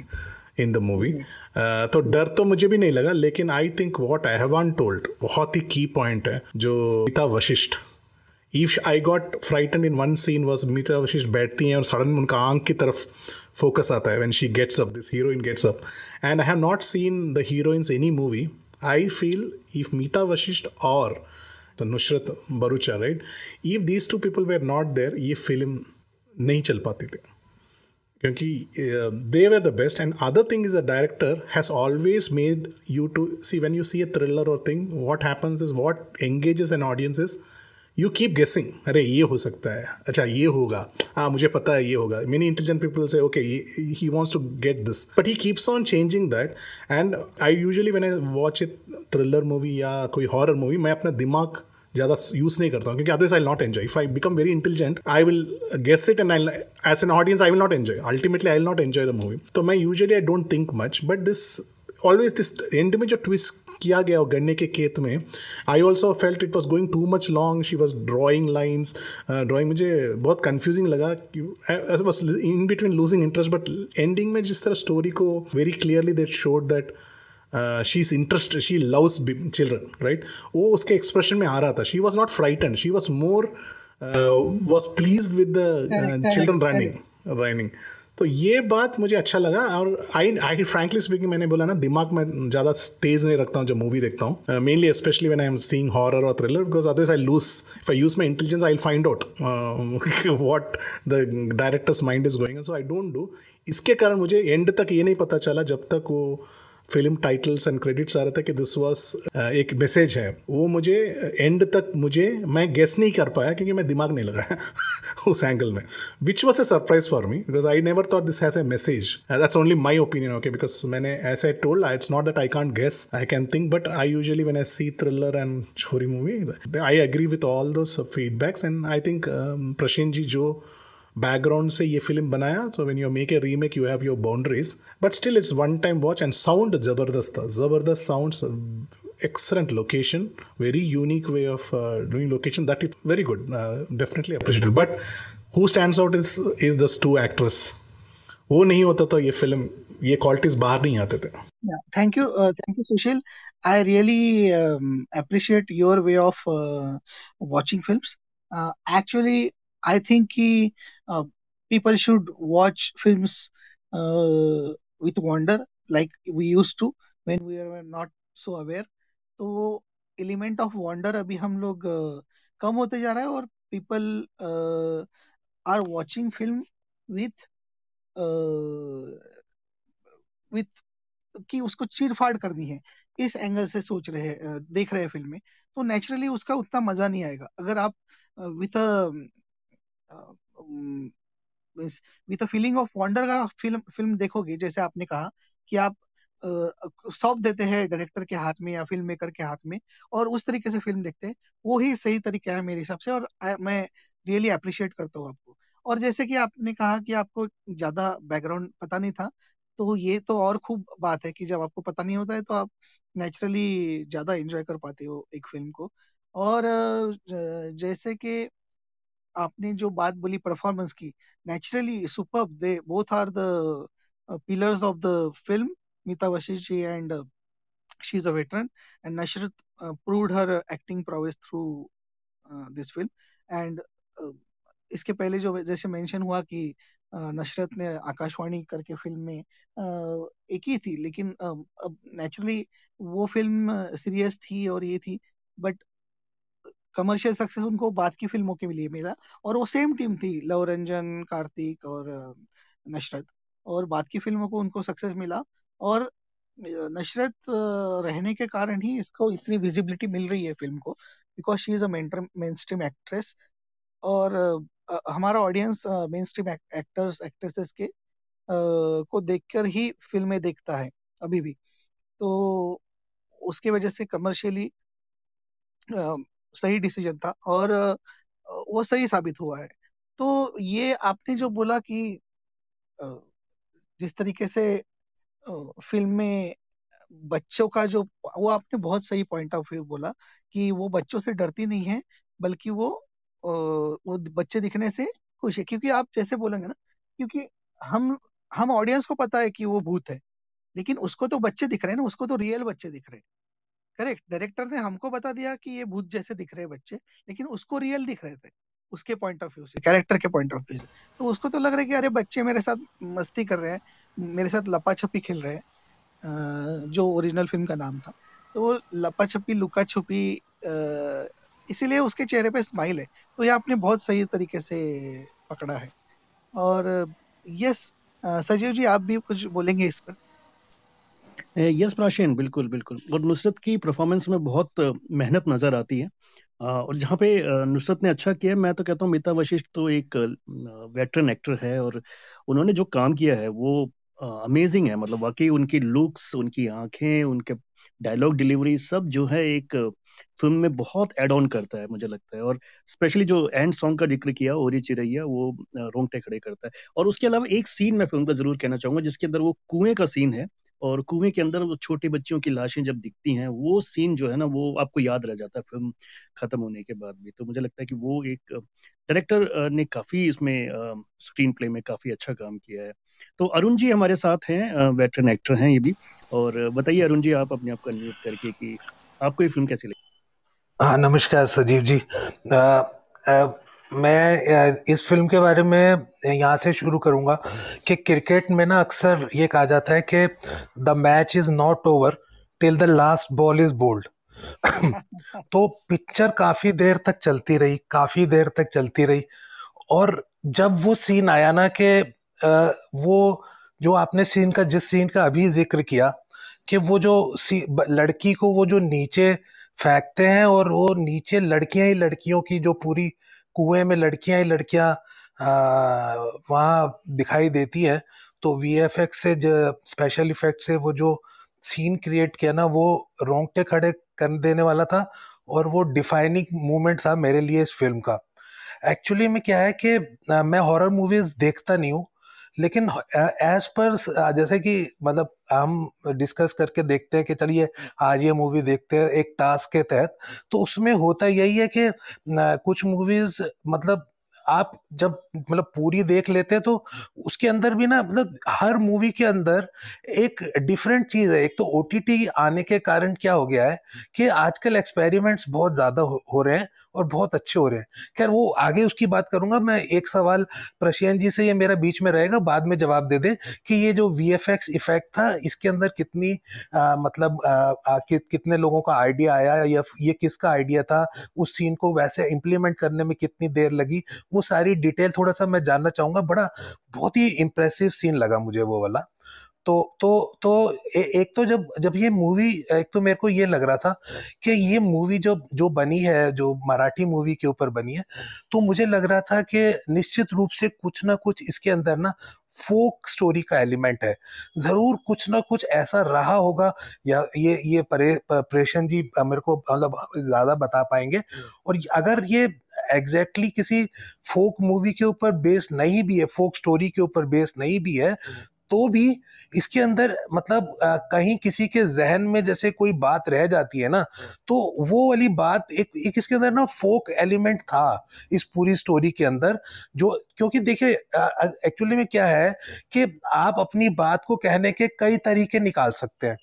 [SPEAKER 1] in the movie तो डर तो मुझे भी नहीं लगा, लेकिन I think what I have told बहुत ही की पॉइंट है, जो Geeta Vashisht if I got frighten in one scene was Meeta Vashisht बैठती हैं और सडन उनका आँख की तरफ़ फोकस आता है when she gets up this heroine gets up and I have not seen the heroines any movie I feel if Meeta Vashisht और Nushrat Bharucha right if these two people were not there ये film नहीं चल पाती थी। क्योंकि they were the best and other thing is a director has always made you to see when you see a thriller और thing what happens is what engages an audience is you keep guessing अरे, ये हो सकता है। अच्छा ये होगा। हाँ मुझे पता है, ये होगा। मेनी इंटेलिजेंट पीपल से okay he wants to get this but he keeps on changing that and I usually when I watch a thriller movie या कोई हॉरर मूवी मैं अपना दिमाग ज़्यादा यूज़ नहीं करता हूँ। क्योंकि otherwise I not enjoy if I become very intelligent I will guess it and I as an audience I will not enjoy ultimately I will not enjoy the movie तो मैं usually I don't think much but this always this end में जो twist किया गया गन्ने के खेत में I also felt it was going too much long she was drawing lines drawing मुझे बहुत कन्फ्यूजिंग लगा was in between losing interest but ending में जिस तरह स्टोरी को very clearly that showed that she is interest she loves children right वो उसके expression में आ रहा था. She was not frighten she was more was please with the children running running तो ये बात मुझे अच्छा लगा और आई आई फ्रैंकली स्पीकिंग मैंने बोला ना, दिमाग में ज़्यादा तेज़ नहीं रखता हूँ जब मूवी देखता हूँ। Mainly specially when I am seeing horror और thriller because otherwise I lose if I use my intelligence I find out what the director's mind is going so I don't do इसके कारण मुझे and तक ये नहीं पता चला जब तक वो फ़िल्म टाइटल्स एंड क्रेडिट्स आ रहे थे कि दिस वॉज़ एक मैसेज है। वो मुझे एंड तक मुझे, मैं गेस नहीं कर पाया क्योंकि मैं दिमाग नहीं लगाया उस एंगल में। Which was a surprise for me because I never thought this has a message that's only my opinion okay because मैंने ऐसे I told it's not that I can't guess I can think but I usually when I see thriller and Chhorii movie I agree with all those feedbacks and I think Prasheen ji जो background से ये film बनाया। So when you make a remake you have your boundaries but still it's one time watch and sound ज़बरदस्त। था ज़बरदस्त sound excellent location very unique way of doing location that is very good definitely appreciated but who stand out is is this two actress वो नहीं होता तो ये film ये qualities बाहर नहीं आते थे।
[SPEAKER 5] Thank you thank you Sushil I really appreciate your way of watching film actually actually I think कि uh, people should watch films uh, with wonder like we used to when we were not so aware. तो element of wonder अभी हम लोग uh, कम होते जा रहा है और people uh, are watching film with uh, with कि उसको चीर फाड़ करनी है इस एंगल से सोच रहे देख रहे हैं फ़िल्म में तो नेचुरली उसका उतना मज़ा नहीं आएगा अगर आप with with feeling of wonder का फ़िल्म फ़िल्म देखोगे जैसे आपने कहा कि आप सौंप देते हैं डायरेक्टर के हाथ में या फ़िल्म मेकर के हाथ में और उस तरीके से फ़िल्म देखते हैं वो ही सही तरीका है मेरे हिसाब से और आ, मैं रियली अप्रिशिएट करता हूँ आपको। और जैसे कि आपने कहा कि आपको ज़्यादा बैकग्राउंड पता नहीं था तो ये तो और खूब बात है कि जब आपको पता नहीं होता है तो आप नेचुरली ज़्यादा एंजॉय कर पाते हो एक फ़िल्म को। और जैसे कि आपने जो बात बोली परफॉर्मेंस की naturally super they both are the pillars of the film Meeta Vashisht ji and she is a veteran and Nushrat proved her acting prowess through this film and इसके पहले जो जैसे मेंशन हुआ कि नशरत ने आकाशवाणी करके फ़िल्म में एक ही थी, लेकिन नेचुरली वो फ़िल्म सीरियस थी और ये थी बट कमर्शियल सक्सेस उनको बाद की फ़िल्मों के लिए मिला। और वो सेम टीम थी लव रंजन कार्तिक और नशरत और बाद की फ़िल्मों को उनको सक्सेस मिला। और नशरत रहने के कारण ही इसको इतनी विजिबिलिटी मिल रही है फ़िल्म को because she is a mainstream actress और हमारा audience mainstream actors actresses के को देखकर ही फ़िल्में देखता है, अभी भी। तो उसके वजह से कमर्शियली सही डिसीज़न था और वो सही साबित हुआ है। तो ये आपने जो बोला कि जिस तरीके से फ़िल्म में बच्चों का जो, वो आपने बहुत सही पॉइंट ऑफ़ व्यू बोला कि वो बच्चों से डरती नहीं है, बल्कि वो वो बच्चे दिखने से खुश है। क्योंकि आप जैसे बोलेंगे ना, क्योंकि हम हम ऑडियंस को पता है कि वो भूत है, लेकिन उसको तो बच्चे दिख रहे हैं ना, उसको तो रियल बच्चे दिख रहे हैं। करेक्ट डायरेक्टर ने हमको बता दिया कि ये भूत जैसे दिख रहे बच्चे, लेकिन उसको रियल दिख रहे थे, उसके पॉइंट ऑफ़ व्यू से कैरेक्टर के पॉइंट ऑफ़ व्यू से। तो उसको तो लग रहा है कि अरे बच्चे मेरे साथ मस्ती कर रहे हैं, मेरे साथ लपा छपी खेल रहे हैं जो ओरिजिनल फ़िल्म का नाम था। तो वो लपा छपी लुका छुपी इसीलिए उसके चेहरे पे स्माइल है। तो ये आपने बहुत सही तरीके से पकड़ा है। और यस सजीव जी, आप भी कुछ बोलेंगे इस पर?
[SPEAKER 4] यस प्राशीन, बिल्कुल बिल्कुल। और नुसरत की परफॉर्मेंस में बहुत मेहनत नज़र आती है। और जहाँ पे नुसरत ने अच्छा किया मैं तो कहता हूँ मीता वशिष्ठ तो एक वेटरन एक्टर है और उन्होंने जो काम किया है, वो अमेजिंग है। मतलब वाकई उनकी लुक्स उनकी आँखें, उनके डायलॉग डिलीवरी सब जो है एक फ़िल्म में बहुत एड ऑन करता है, मुझे लगता है। और स्पेशली जो एंड सॉन्ग का ज़िक्र किया, ओरी चिरैया, वो रोंगटे खड़े करता है। और उसके अलावा एक सीन मैं फ़िल्म का ज़रूर कहना चाहूँगा, जिसके अंदर वो कुएँ का सीन है। और कुएँ के अंदर वो छोटी बच्चियों की लाशें जब दिखती हैं वो सीन जो है ना वो आपको याद रह जाता है फ़िल्म खत्म होने के बाद भी। तो मुझे लगता है कि वो एक डायरेक्टर ने काफ़ी इसमें स्क्रीन प्ले में काफ़ी अच्छा काम किया है। तो अरुण जी हमारे साथ हैं वेटरन एक्टर हैं ये भी। और बताइए अरुण जी आप अपने आप को अनम्यूट करके कि आपको ये फ़िल्म कैसी लगी?
[SPEAKER 8] हाँ नमस्कार सजीव जी। आ, आ, मैं इस फ़िल्म के बारे में यहाँ से शुरू करूँगा कि क्रिकेट में ना अक्सर ये कहा जाता है कि the match is not over till the last ball is bowled. तो पिक्चर काफ़ी देर तक चलती रही काफ़ी देर तक चलती रही और जब वो सीन आया ना कि वो जो आपने सीन का जिस सीन का अभी ज़िक्र किया कि वो जो सी लड़की को वो जो नीचे फेंकते हैं और वो नीचे लड़कियाँ ही लड़कियों की जो पूरी कुएँ में लड़कियाँ ही लड़कियाँ वहाँ दिखाई देती है। तो वी एफ़ एक्स से जो स्पेशल इफ़ेक्ट से वो जो सीन क्रिएट किया ना, वो रोंगटे खड़े कर देने वाला था और वो डिफाइनिंग मोमेंट था मेरे लिए इस फ़िल्म का। एक्चुअली में क्या है कि मैं हॉरर मूवीज़ देखता नहीं हूँ लेकिन एज पर जैसे कि मतलब हम डिस्कस करके देखते हैं कि चलिए, आज ये मूवी देखते हैं एक टास्क के तहत तो उसमें होता यही है कि कुछ मूवीज़ मतलब आप जब मतलब पूरी देख लेते हैं तो उसके अंदर भी ना मतलब हर मूवी के अंदर एक डिफरेंट चीज़ है। एक तो ओटीटी आने के कारण क्या हो गया है कि आजकल एक्सपेरिमेंट्स बहुत ज़्यादा हो, रहे हैं और बहुत अच्छे हो रहे हैं। खैर वो आगे उसकी बात करूँगा। मैं एक सवाल प्रशियन जी से ये मेरा बीच में रहेगा बाद में जवाब दे दें कि ये जो वीएफएक्स इफ़ेक्ट था इसके अंदर कितनी आ, मतलब आ, कि, कितने लोगों का आइडिया आया या ये किसका आइडिया था? उस सीन को वैसे इम्प्लीमेंट करने में कितनी देर लगी? वो सारी डिटेल थोड़ा सा मैं जानना चाहूँगा। बड़ा बहुत ही इम्प्रेसिव सीन लगा मुझे वो वाला। तो तो तो ए, एक तो जब जब ये मूवी एक तो मेरे को ये लग रहा था कि ये मूवी जो जो बनी है जो मराठी मूवी के ऊपर बनी है। तो मुझे लग रहा था कि निश्चित रूप से कुछ ना कुछ इसके अंदर ना फोक स्टोरी का एलिमेंट है। ज़रूर कुछ ना कुछ ऐसा रहा होगा या ये ये परे प्रेशन जी मेरे को मतलब ज़्यादा बता पाएँगे। और अगर ये एग्जैक्टली exactly किसी फोक मूवी के ऊपर बेस नहीं भी है फोक स्टोरी के ऊपर बेस नहीं भी है तो भी इसके अंदर मतलब आ, कहीं किसी के जहन में जैसे कोई बात रह जाती है ना तो वो वाली बात एक, एक इसके अंदर ना फोक एलिमेंट था इस पूरी स्टोरी के अंदर जो क्योंकि देखिए एक्चुअली में क्या है कि आप अपनी बात को कहने के कई तरीके निकाल सकते हैं।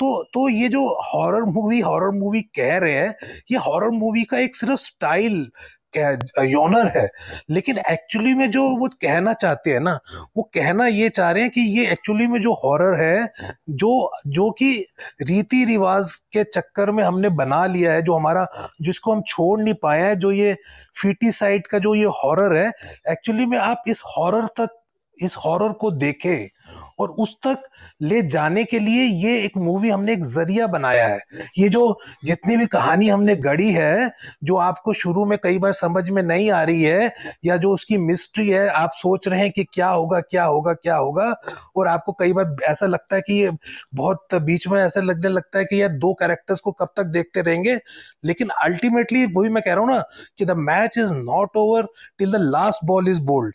[SPEAKER 8] तो तो ये जो हॉरर मूवी हॉरर मूवी कह रहे हैं ये हॉरर मूवी का एक सिर्फ़ स्टाइल योनर है। लेकिन एक्चुअली में जो वो कहना चाहते हैं ना, वो कहना ये चाह रहे हैं कि ये एक्चुअली में जो हॉरर है, जो जो कि रीति रिवाज के चक्कर में हमने बना लिया है, जो हमारा, जिसको हम छोड़ नहीं पाया है, जो ये फिटी साइड का जो ये हॉरर है एक्चुअली में आप इस हॉरर तक इस हॉरर को देखे और उस तक ले जाने के लिए ये एक मूवी हमने एक ज़रिया बनाया है। ये जो जितनी भी कहानी हमने गढ़ी है, जो आपको शुरू में कई बार समझ में नहीं आ रही है या जो उसकी मिस्ट्री है, आप सोच रहे हैं कि क्या होगा क्या होगा क्या होगा और आपको कई बार ऐसा लगता है कि ये बहुत बीच में ऐसा लगने लगता है कि यार दो कैरेक्टर्स को कब तक देखते रहेंगे। लेकिन अल्टीमेटली वही मैं कह रहा हूँ ना कि the match is not over till the last ball is bowled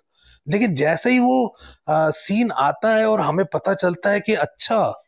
[SPEAKER 8] लेकिन जैसे ही वो आ, सीन आता है और हमें पता चलता है कि अच्छा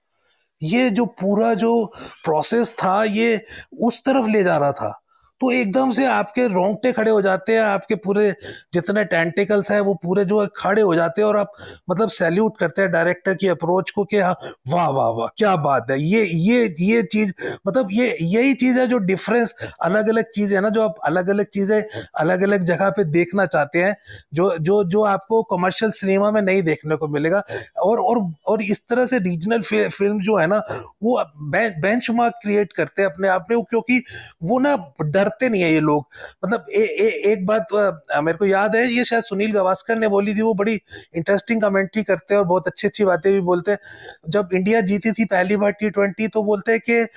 [SPEAKER 8] ये जो पूरा जो प्रोसेस था ये उस तरफ़ ले जा रहा था। तो एकदम से आपके रोंगटे खड़े हो जाते हैं, आपके पूरे जितने टेंटिकल्स है, वो पूरे जो है खड़े हो जाते हैं और आप मतलब सैल्यूट करते हैं डायरेक्टर की अप्रोच को कि हाँ वाह वाह वाह, क्या बात है। ये ये ये चीज़ मतलब ये, यही चीज़ है जो डिफरेंस अलग अलग चीज़ है ना, जो आप अलग अलग चीज़ें अलग अलग जगह पे देखना चाहते हैं, जो जो जो आपको कमर्शियल सिनेमा में नहीं देखने को मिलेगा। और और और इस तरह से रीजनल फ़िल्म जो है ना, वो बेंच क्रिएट करते हैं अपने आप में क्योंकि वो ना डर डरते नहीं है ये लोग। मतलब ए, ए, एक बात आ, मेरे को याद है ये शायद सुनील गावस्कर ने बोली थी वो बड़ी इंटरेस्टिंग कमेंट्री करते हैं और बहुत अच्छी अच्छी बातें भी बोलते हैं। जब इंडिया जीती थी पहली बार टी ट्वेंटी तो बोलते हैं कि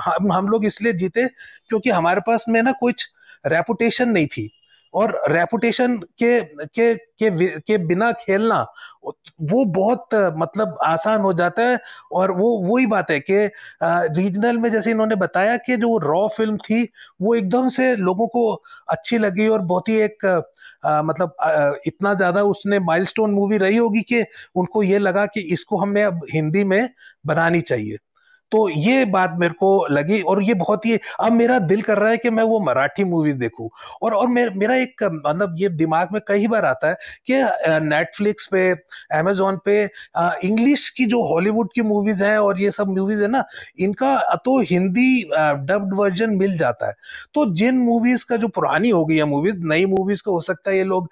[SPEAKER 8] हम हम लोग इसलिए जीते क्योंकि हमारे पास में ना कुछ रेपुटेशन नहीं थी। और रेपुटेशन के के के के बिना खेलना वो बहुत मतलब आसान हो जाता है। और वो वही बात है कि रीजनल में जैसे इन्होंने बताया कि जो रॉ फ़िल्म थी वो एकदम से लोगों को अच्छी लगी और बहुत ही एक आ, मतलब आ, इतना ज़्यादा उसने माइलस्टोन मूवी रही होगी कि उनको ये लगा कि इसको हमने अब हिंदी में बनानी चाहिए। तो ये बात मेरे को लगी और ये बहुत ही अब मेरा दिल कर रहा है कि मैं वो मराठी मूवीज़ देखूँ। और और मेर, मेरा एक मतलब ये दिमाग में कई बार आता है कि नेटफ्लिक्स पे अमेजोन पे इंग्लिश की जो हॉलीवुड की मूवीज़ हैं और ये सब मूवीज़ है ना इनका तो हिंदी डब्ड वर्जन मिल जाता है। तो जिन मूवीज़ का जो पुरानी हो गई है मूवीज़ नई मूवीज़ को हो सकता है ये लोग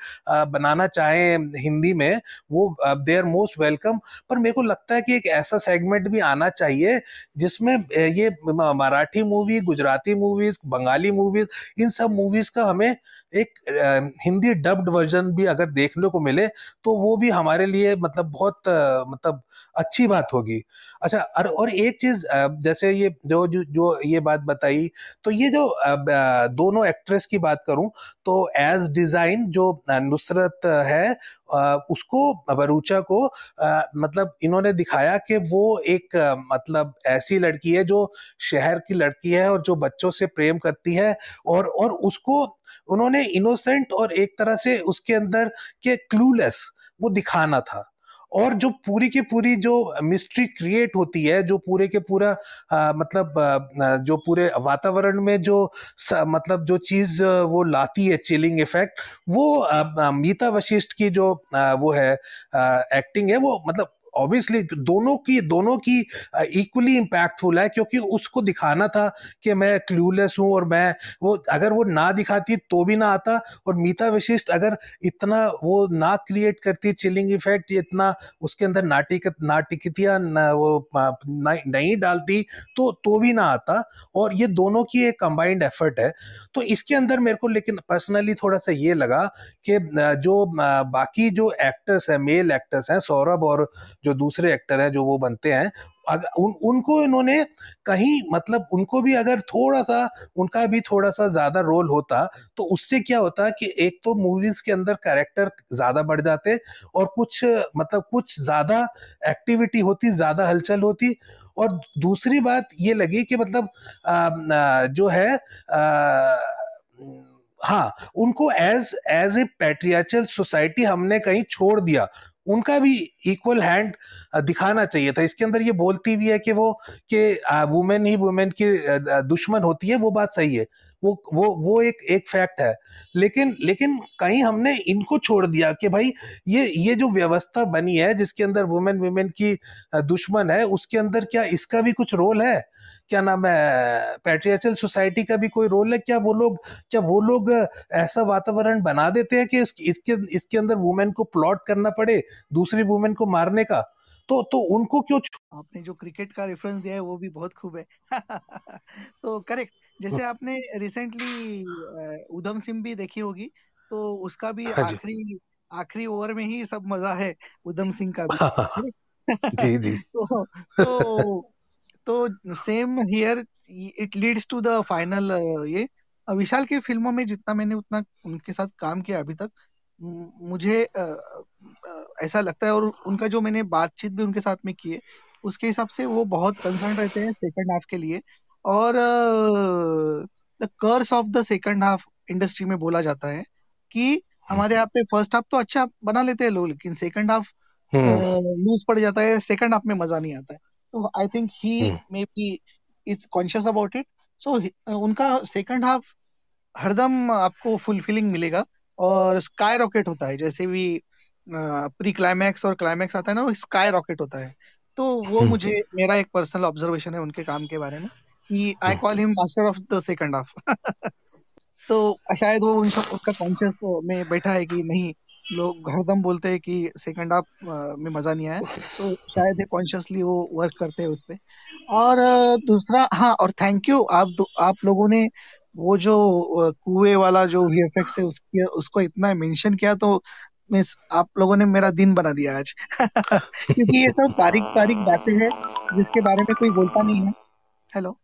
[SPEAKER 8] बनाना चाहें हिंदी में वो दे आर मोस्ट वेलकम पर मेरे को लगता है कि एक ऐसा सेगमेंट भी आना चाहिए जिसमें ये Marathi movie Gujarati movies Bengali movies इन सब मूवीज़ का हमें एक हिंदी डब्ड वर्जन भी अगर देखने को मिले तो वो भी हमारे लिए मतलब बहुत मतलब अच्छी बात होगी। अच्छा और, और एक चीज़ जैसे ये जो जो, जो ये बात बताई तो ये जो दोनों एक्ट्रेस की बात करूँ तो एज डिज़ाइन जो नुसरत है उसको बरूचा को मतलब इन्होंने दिखाया कि वो एक मतलब ऐसी लड़की है जो शहर की लड़की है और जो बच्चों से प्रेम करती है और और उसको उन्होंने इनोसेंट और एक तरह से उसके अंदर के क्लूलेस वो दिखाना था। और जो पूरी की पूरी जो मिस्ट्री क्रिएट होती है जो पूरे के पूरा आ, मतलब आ, जो पूरे वातावरण में जो स, मतलब जो चीज़ वो लाती है चिलिंग इफ़ेक्ट वो मीता वशिष्ठ की जो आ, वो है आ, एक्टिंग है वो मतलब ऑब्वियसली दोनों की दोनों की इक्वली इम्पैक्टफुल है, क्योंकि उसको दिखाना था कि मैं क्लूलेस हूँ और मैं वो, अगर वो ना दिखाती तो भी ना आता। और मीता विशिष्ट अगर इतना वो ना क्रिएट करती चिलिंग इफ़ेक्ट इतना उसके अंदर नाटिक नाटिकतियाँ वो नहीं डालती तो तो भी ना आता। और ये दोनों की एक कंबाइंड एफर्ट है। तो इसके अंदर मेरे को, लेकिन पर्सनली थोड़ा सा ये लगा कि जो बाकी जो एक्टर्स है मेल एक्टर्स हैं, सौरभ और जो दूसरे एक्टर हैं जो वो बनते हैं अगर उन उनको इन्होंने कहीं मतलब उनको भी अगर थोड़ा सा उनका भी थोड़ा सा ज़्यादा रोल होता तो उससे क्या होता कि एक तो मूवीज़ के अंदर कैरेक्टर ज़्यादा बढ़ जाते और कुछ मतलब कुछ ज़्यादा एक्टिविटी होती ज़्यादा हलचल होती और दूसरी बात ये लगी कि मतलब आ, जो है आ, हाँ उनको as as a patriarchal society हमने कहीं छोड़ दिया। उनका भी इक्वल हैंड दिखाना चाहिए था। इसके अंदर ये बोलती भी है कि वो, कि वुमेन ही वुमेन की दुश्मन होती है, वो बात सही है। वो वो वो एक एक फैक्ट है। लेकिन लेकिन कहीं हमने इनको छोड़ दिया कि भाई ये ये जो व्यवस्था बनी है जिसके अंदर वुमेन वुमेन की दुश्मन है उसके अंदर क्या इसका भी कुछ रोल है? क्या नाम है पैट्रियाचल सोसाइटी का भी कोई रोल है? क्या वो लोग क्या वो लोग ऐसा वातावरण बना देते हैं कि इस, इसके इसके अंदर वुमेन को प्लॉट करना पड़े दूसरी वुमेन को मारने का? तो तो उनको क्यों
[SPEAKER 5] आपने जो क्रिकेट का रेफरेंस दिया है वो भी बहुत खूब है। तो करेक्ट जैसे आपने रिसेंटली उधम सिंह भी देखी होगी तो उसका भी
[SPEAKER 8] हाँ
[SPEAKER 5] आखिरी आखिरी ओवर में ही सब मज़ा है उधम सिंह का भी
[SPEAKER 8] जी जी।
[SPEAKER 5] तो तो तो same here it leads to the final ये विशाल की फ़िल्मों में जितना मैंने उतना उनके साथ काम किया अभी तक मुझे ऐसा लगता है और उनका जो मैंने बातचीत भी उनके साथ में की है उसके हिसाब से वो बहुत कंसर्न रहते हैं सेकंड हाफ़ के लिए और the curse of the second half industry में बोला जाता है कि हमारे यहाँ पे फ़र्स्ट हाफ़ तो अच्छा बना लेते हैं लोग लेकिन सेकंड हाफ़ लूज पड़ जाता है सेकंड हाफ़ में मज़ा नहीं आता है। तो I think he maybe is conscious about it so उनका सेकंड हाफ़ हरदम आपको फुलफिलिंग मिलेगा। और स्काई रॉकेट होता है जैसे भी प्री क्लाइमैक्स और क्लाइमैक्स आता है ना वो स्काई रॉकेट होता है। तो वो
[SPEAKER 8] हम्म।
[SPEAKER 5] मुझे मेरा एक पर्सनल ऑब्जर्वेशन है उनके काम के बारे में कि I call him master of the second half तो शायद वो उन सब उनका कॉन्शियस में बैठा है कि नहीं लोग हरदम बोलते हैं कि सेकंड हाफ़ में मज़ा नहीं आया। तो शायद ये कॉन्शियसली वो वर्क करते हैं उस पे। और दूसरा हाँ और थैंक यू आप आप लोगों ने वो जो कुएँ वाला जो वीएफएक्स है उसकी उसको इतना मेंशन किया तो मिस आप लोगों ने मेरा दिन बना दिया आज। क्योंकि ये सब बारीक बारीक बातें हैं जिसके बारे में कोई बोलता नहीं है। हेलो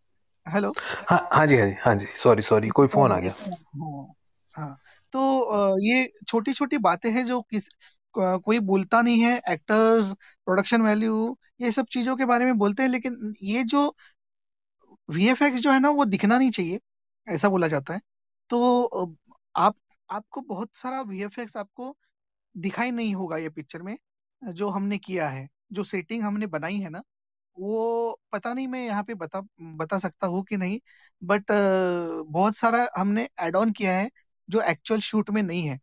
[SPEAKER 5] हेलो
[SPEAKER 8] हाँ हाँ जी हाँ जी हाँ जी सॉरी सॉरी कोई फ़ोन आ गया।
[SPEAKER 5] हाँ हाँ तो ये छोटी छोटी बातें हैं जो किस कोई बोलता नहीं है एक्टर्स प्रोडक्शन वैल्यू ये सब चीज़ों के बारे में बोलते हैं लेकिन ये जो वीएफएक्स जो है ना वो दिखना नहीं चाहिए। ऐसा बोला जाता है। तो आप, आपको बहुत सारा वीएफएक्स आपको दिखाई नहीं होगा ये पिक्चर में, जो हमने किया है, जो सेटिंग हमने बनाई है ना, वो पता नहीं मैं यहाँ पे बता बता सकता हूँ कि नहीं बट बहुत सारा हमने एड ऑन किया है, जो एक्चुअल शूट में नहीं है।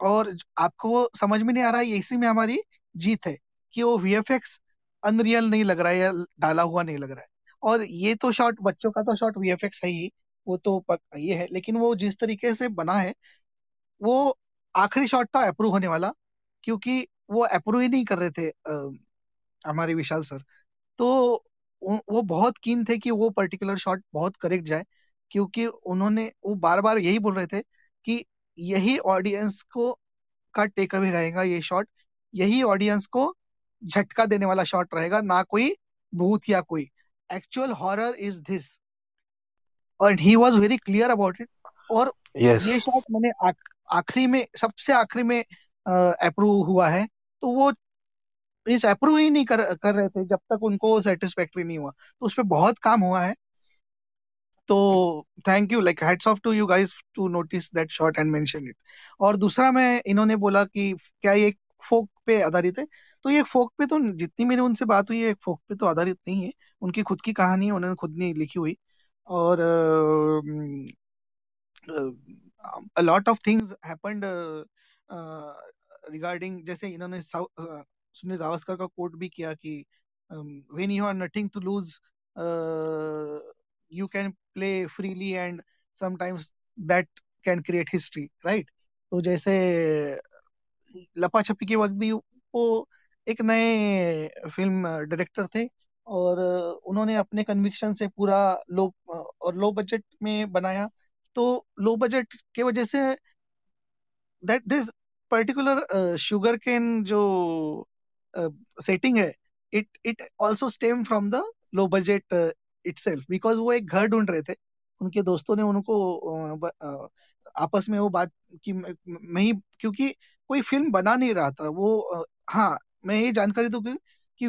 [SPEAKER 5] और आपको वो समझ में नहीं आ रहा है, इसी में हमारी जीत है, कि वो वीएफएक्स अनरियल नहीं लग रहा है या डाला हुआ नहीं लग रहा है। और ये तो शॉट बच्चों का तो शॉट वीएफएक्स है ही वो तो पक, ये है लेकिन वो जिस तरीके से बना है वो आखिरी शॉट था अप्रूव होने वाला क्योंकि वो अप्रूव ही नहीं कर रहे थे हमारे विशाल सर। तो वो बहुत कीन थे कि वो पर्टिकुलर शॉट बहुत करेक्ट जाए क्योंकि उन्होंने वो बार बार यही बोल रहे थे कि यही ऑडियंस को का टेक अवे रहेगा ये शॉट यही ऑडियंस को झटका देने वाला शॉट रहेगा ना कोई भूत या कोई। एक्चुअल हॉरर इज़ दिस और he was very clear about it और
[SPEAKER 8] यस
[SPEAKER 5] ये शॉट मैंने आखिरी में सबसे आखिरी में अप्रूव हुआ है। तो वो इस अप्रूव ही नहीं कर कर रहे थे जब तक उनको सेटिस्फैक्ट्री नहीं हुआ। तो उस पर बहुत काम हुआ है। तो thank you like hats off to you guys to notice that shot and mention it और दूसरा मैं इन्होंने बोला कि क्या ये फोक पे आधारित है? तो ये फोक पे तो जितनी मेरी उनसे बात हुई है फोक पे तो आधारित नहीं है। उनकी खुद की कहानी है उन्होंने खुद नहीं लिखी हुई। और lot of things happened regarding जैसे इन्होंने सुनील गावस्कर का कोट भी किया कि when you are nothing to lose you can play freely and sometimes that can create history right तो जैसे लपा छपी के वक्त भी वो एक नए फ़िल्म डायरेक्टर थे। और उन्होंने अपने कन्विक्शन से पूरा लो और लो बजट में बनाया। तो लो बजट के वजह से that this particular sugar cane जो सेटिंग है it it also stem from the low budget itself because वो एक घर ढूंढ रहे थे। उनके दोस्तों ने उनको ब- अ, आपस में वो बात की मैं ही क्योंकि कोई फ़िल्म बना नहीं रहा था। वो हाँ मैं ये जानकारी दूँ कि, कि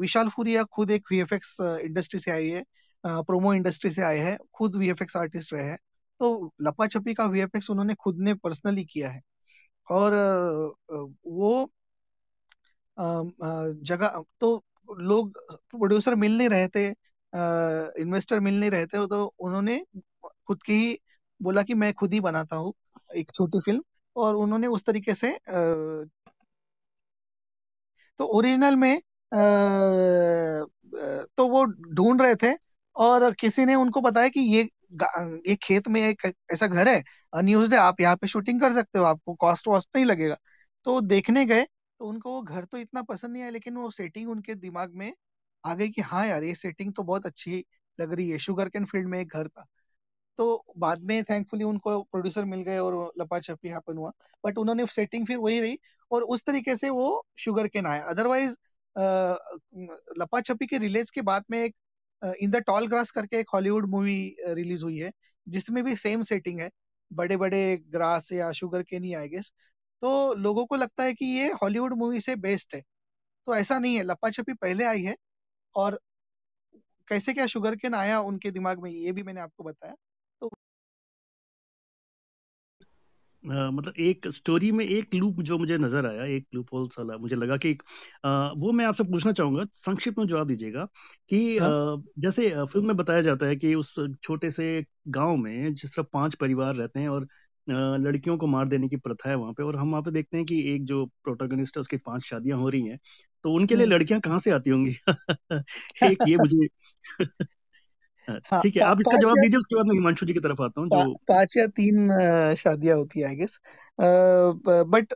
[SPEAKER 5] विशाल फूरिया खुद एक वीएफएक्स इंडस्ट्री से आई है प्रोमो इंडस्ट्री से आए हैं, खुद वीएफएक्स आर्टिस्ट रहे हैं। तो लपा छपी का वीएफएक्स उन्होंने खुद ने पर्सनली किया है। और वो जगह तो लोग प्रोड्यूसर मिल नहीं रहे थे इन्वेस्टर मिल नहीं रहे थे तो उन्होंने खुद की ही बोला कि मैं खुद ही बनाता हूँ एक छोटी फ़िल्म। और उन्होंने उस तरीके से तो ओरिजिनल में अ, तो वो ढूंढ रहे थे और किसी ने उनको बताया कि ये ये खेत में एक ऐसा घर है अनयूज्ड है आप यहाँ पे शूटिंग कर सकते हो आपको कॉस्ट वॉस्ट नहीं लगेगा। तो देखने गए तो उनको वो घर तो इतना पसंद नहीं आया लेकिन वो सेटिंग उनके दिमाग में आ गई कि हाँ यार ये सेटिंग तो बहुत अच्छी लग रही है शुगर कैन फ़ील्ड में एक घर था। तो बाद में थैंकफुली उनको प्रोड्यूसर मिल गए और लपा छपी हैपन हुआ। बट उन्होंने सेटिंग फिर वही रही और उस तरीके से वो शुगर केन आया। अदरवाइज़ लपा छपी के रिलीज़ के बाद में एक इन द टॉल ग्रास करके एक हॉलीवुड मूवी रिलीज़ हुई है, जिसमें भी सेम सेटिंग है। बड़े बड़े ग्रास या sugar cane he I guess तो लोगों को लगता है कि ये हॉलीवुड मूवी से बेस्ट है। तो ऐसा नहीं है। लपा छपी पहले आई है और कैसे क्या शुगर केन आया उनके दिमाग में, ये भी मैंने आपको बताया।
[SPEAKER 4] मतलब एक स्टोरी में एक लूप जो मुझे नज़र आया एक लूप होल साला मुझे लगा कि वो मैं आपसे पूछना चाहूँगा संक्षिप्त में जवाब दीजिएगा कि
[SPEAKER 5] हाँ।
[SPEAKER 4] जैसे फ़िल्म में बताया जाता है कि उस छोटे से गाँव में जिस तरह पाँच परिवार रहते हैं और लड़कियों को मार देने की प्रथा है वहाँ पे और हम वहाँ पे देखते हैं कि एक जो प्रोटोगनिस्ट है उसकी पाँच शादियाँ हो रही हैं तो उनके लिए
[SPEAKER 5] हम्म।
[SPEAKER 4] लड़कियाँ कहाँ से आती होंगी? एक ये मुझे ठीक है आप इसका जवाब दीजिए उसके बाद मैं हिमांशु जी की तरफ़ आता हूँ जो
[SPEAKER 5] पाँच या तीन शादियाँ होती है I guess but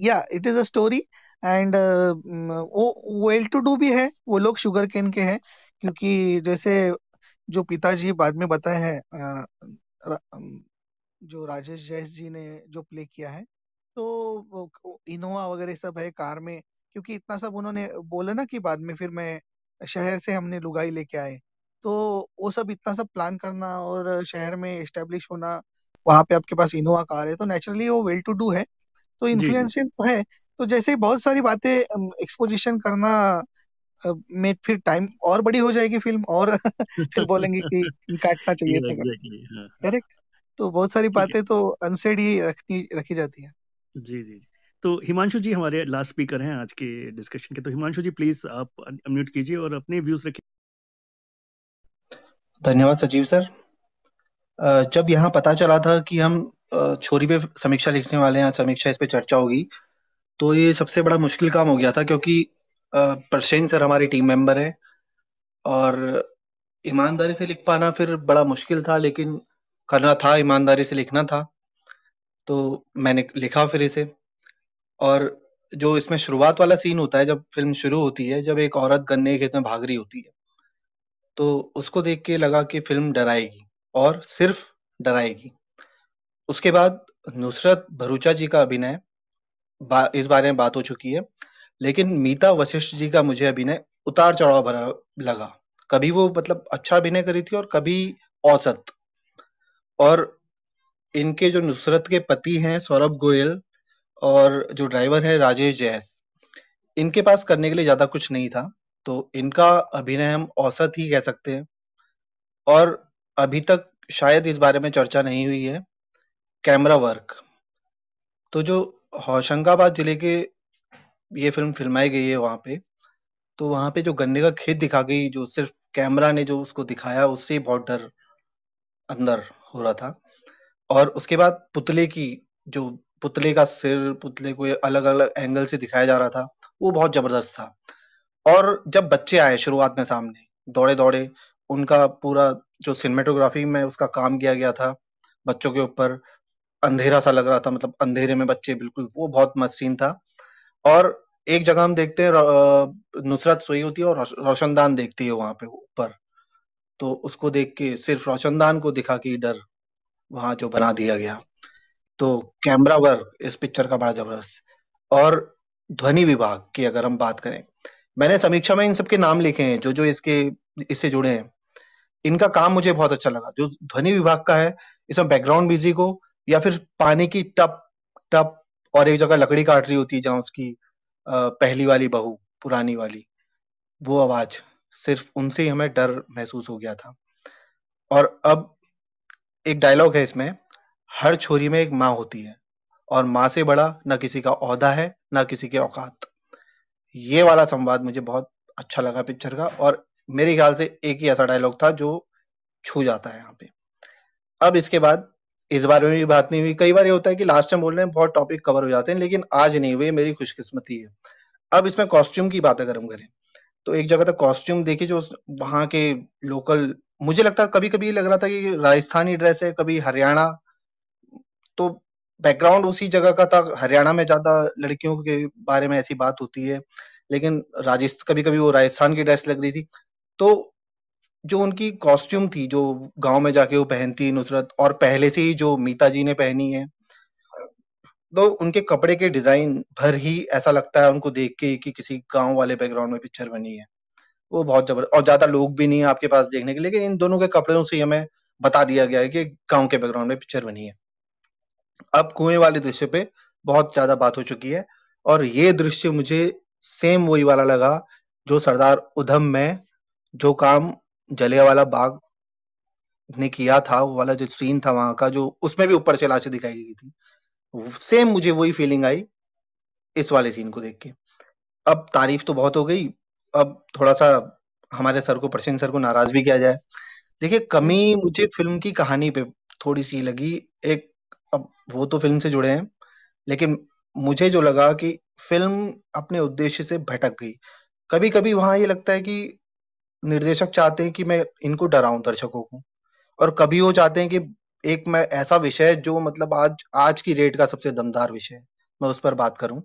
[SPEAKER 5] yeah it is a story and वो वेल टू डू भी है वो लोग शुगर केन के हैं क्योंकि जैसे जो पिताजी बाद में बताए हैं जो राजेश जैस जी ने जो प्ले किया है तो इनोवा वगैरह सब है कार में क्योंकि इतना सब उन्होंने बोला ना कि बाद में फिर मैं शहर से हमने लुगाई लेके आए। तो वो सब इतना सब प्लान करना और शहर में एस्टेब्लिश होना वहाँ पे आपके पास इनोवा कार है तो नेचुरली वो वेल टू डू है। तो इन्फ्लुएंशियल तो है। तो जैसे बहुत सारी बातें एक्सपोजिशन करना में फिर टाइम और बड़ी हो जाएगी फ़िल्म और फिर बोलेंगे कि काटना चाहिए था।
[SPEAKER 4] एग्जैक्टली हाँ हाँ।
[SPEAKER 5] करेक्ट तो बहुत सारी बातें तो अनसेड ही रखनी रखी जाती है।
[SPEAKER 4] जी जी जी। तो हिमांशु जी हमारे लास्ट स्पीकर हैं आज के डिस्कशन के। तो हिमांशु जी प्लीज़ आप अनम्यूट कीजिए और अपने व्यूज़ रखिए।
[SPEAKER 9] धन्यवाद सचिव सर। जब यहाँ पता चला था कि हम छोरी पे समीक्षा लिखने वाले हैं, समीक्षा इस पे चर्चा होगी तो ये सबसे बड़ा मुश्किल काम हो गया था क्योंकि प्रसेन सर हमारी टीम मेंबर हैं और ईमानदारी से लिख पाना फिर बड़ा मुश्किल था, लेकिन करना था, ईमानदारी से लिखना था तो मैंने लिखा फिर इसे। और जो इसमें शुरुआत वाला सीन होता है, जब फ़िल्म शुरू होती है, जब एक औरत गन्ने के खेत में भाग रही होती है तो उसको देख के लगा कि फ़िल्म डराएगी और सिर्फ़ डराएगी। उसके बाद नुसरत भरूचा जी का अभिनय बा, इस बारे में बात हो चुकी है लेकिन मीता वशिष्ठ जी का मुझे अभिनय उतार चढ़ाव भरा लगा। कभी वो मतलब अच्छा अभिनय करी थी और कभी औसत। और इनके जो नुसरत के पति हैं सौरभ गोयल और जो ड्राइवर है राजेश जैस इनके पास करने के लिए ज़्यादा कुछ नहीं था। तो इनका अभिनय हम औसत ही कह सकते हैं। और अभी तक शायद इस बारे में चर्चा नहीं हुई है। Camera work. तो जो होशंगाबाद ज़िले के ये फ़िल्म फिल्माई गई है वहाँ पे तो वहाँ पे जो गन्ने का खेत दिखा गई, जो सिर्फ़ कैमरा ने जो उसको दिखाया, उससे ही बहुत डर अंदर हो रहा था। और उसके बाद पुतले की जो पुतले का सिर, पुतले को अलग अलग एंगल से दिखाया जा रहा था, वो बहुत ज़बरदस्त था। और जब बच्चे आए शुरुआत में सामने, दौड़े दौड़े, उनका पूरा जो सिनेमेटोग्राफी में उसका काम किया गया था, बच्चों के ऊपर अंधेरा सा लग रहा था मतलब अंधेरे में बच्चे बिल्कुल, वो बहुत मस्त सीन था। और एक जगह हम देखते हैं नुसरत सोई होती है और रोश- रोशनदान देखती है वहाँ पे ऊपर। तो उसको देख के, सिर्फ़ रोशनदान को दिखा के डर वहाँ जो बना दिया गया। तो कैमरा वर्क इस पिक्चर का बड़ा ज़बरदस्त। और ध्वनि विभाग की अगर हम बात करें मैंने समीक्षा में इन सबके नाम लिखे हैं, जो जो इसके, इससे जुड़े हैं। इनका काम मुझे बहुत अच्छा लगा। जो ध्वनि विभाग का है, इसमें बैकग्राउंड म्यूज़िक हो, या फिर पानी की टप टप, और एक जगह लकड़ी काट रही होती है जहाँ उसकी पहली वाली बहू, पुरानी वाली, वो आवाज़ सिर्फ़ उनसे ही हमें डर महसूस हो गया था। और अब एक डायलॉग है इसमें, हर छोरी में एक माँ होती है, और माँ से बड़ा ना किसी का औहदा है, ना किसी के औकात। ये वाला संवाद मुझे बहुत अच्छा लगा पिक्चर का, और मेरे ख्याल से एक ही ऐसा डायलॉग था जो छू जाता है यहाँ पे। अब इसके बाद, इस बारे में भी बात नहीं हुई। कई बार ये होता है कि लास्ट टाइम बोल रहे हैं, बहुत टॉपिक कवर हो जाते हैं, लेकिन आज नहीं हुए, मेरी खुशकिस्मती है। अब इसमें कॉस्ट्यूम की बात अगर हम करें तो एक जगह तक कॉस्ट्यूम देखी जो वहाँ के लोकल मुझे लगता कभी कभी लग रहा था कि राजस्थानी ड्रेस है, कभी हरियाणा तो बैकग्राउंड उसी जगह का था, हरियाणा में ज़्यादा लड़कियों के बारे में ऐसी बात होती है, लेकिन राजस्थान कभी कभी वो राजस्थान की ड्रेस लग रही थी। तो जो उनकी कॉस्ट्यूम थी, जो गाँव में जाके वो पहनती, नुसरत, और पहले से ही जो मीता जी ने पहनी है तो उनके कपड़े के डिज़ाइन भर ही ऐसा लगता है उनको देख के कि किसी गाँव वाले बैकग्राउंड में पिक्चर बनी है। वो बहुत ज़बरदस्त और ज़्यादा लोग भी नहीं है आपके पास देखने के लेकिन इन दोनों के कपड़ों से हमें बता दिया गया है कि गाँव के बैकग्राउंड में पिक्चर बनी है। अब कुएँ वाले दृश्य पे बहुत ज़्यादा बात हो चुकी है और ये दृश्य मुझे सेम वही वाला लगा जो सरदार उधम में जो काम जलियांवाला बाग ने किया था, वो वाला जो सीन था वहाँ का जो उसमें भी ऊपर से लाशें दिखाई गई थी सेम मुझे वही फीलिंग आई इस वाले सीन को देख के। अब तारीफ़ तो बहुत हो गई, अब थोड़ा सा हमारे सर को प्रसिंग सर को नाराज़ भी किया जाए। देखिए, कमी मुझे फ़िल्म की कहानी पे थोड़ी सी लगी, एक अब वो तो फ़िल्म से जुड़े हैं, लेकिन मुझे जो लगा कि फ़िल्म अपने उद्देश्य से भटक गई। कभी कभी वहाँ ये लगता है कि निर्देशक चाहते हैं कि मैं इनको डराऊं, दर्शकों को। और कभी वो चाहते हैं कि एक मैं ऐसा विषय जो मतलब आज आज की रेट का सबसे दमदार विषय है, मैं उस पर बात करूँ।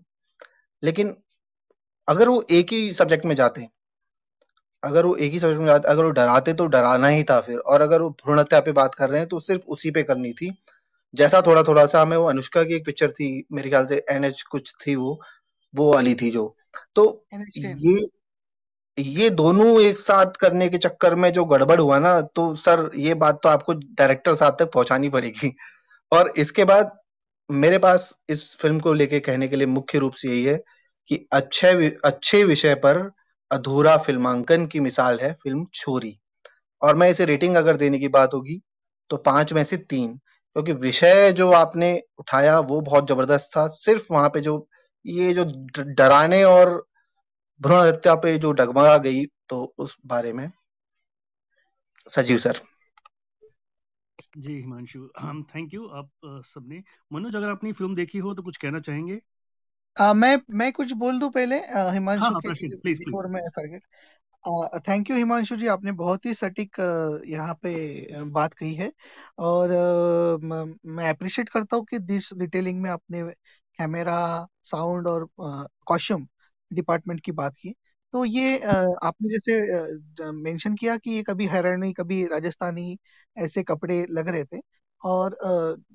[SPEAKER 9] लेकिन अगर वो एक ही सब्जेक्ट में जाते, अगर वो एक ही सब्जेक्ट में जाते, अगर वो डराते तो डराना ही था फिर। और अगर वो भ्रूण हत्या पे बात कर रहे हैं तो सिर्फ़ उसी पे करनी थी। जैसा थोड़ा थोड़ा सा हमें वो अनुष्का की एक पिक्चर थी मेरे ख्याल से एनएच कुछ थी वो वो वाली थी जो। तो ये ये दोनों एक साथ करने के चक्कर में जो गड़बड़ हुआ ना तो सर ये बात तो आपको डायरेक्टर साहब तक पहुंचानी पड़ेगी। और इसके बाद मेरे पास इस फ़िल्म को लेके कहने के लिए मुख्य रूप से यही है कि अच्छे अच्छे विषय पर अधूरा फिल्मांकन की मिसाल है फ़िल्म छोरी। और मैं इसे रेटिंग अगर देने की बात होगी तो पाँच में से तीन। क्योंकि विषय जो आपने उठाया वो बहुत ज़बरदस्त था। सिर्फ़ वहाँ पे जो ये जो डराने और भ्रूण हत्या पे जो डगमगा गई तो उस बारे में। सजीव सर।
[SPEAKER 4] जी हिमांशु हम थैंक यू आप सबने। मनोज अगर आपने फ़िल्म देखी हो तो कुछ कहना चाहेंगे?
[SPEAKER 5] आ, मैं मैं कुछ बोल दूँ पहले? हिमांशु
[SPEAKER 4] हाँ, हाँ,
[SPEAKER 5] के
[SPEAKER 4] प्लीज़ प्लीज़
[SPEAKER 5] बिफोर मैं forget thank you Himanshu ji, आपने बहुत ही सटीक यहाँ पे बात कही है। और मैं अप्रिशिएट करता हूँ कि दिस डिटेलिंग में आपने कैमरा साउंड और कॉस्ट्यूम डिपार्टमेंट की बात की। तो ये आपने जैसे मेंशन किया कि ये कभी हरियाणी कभी राजस्थानी ऐसे कपड़े लग रहे थे। और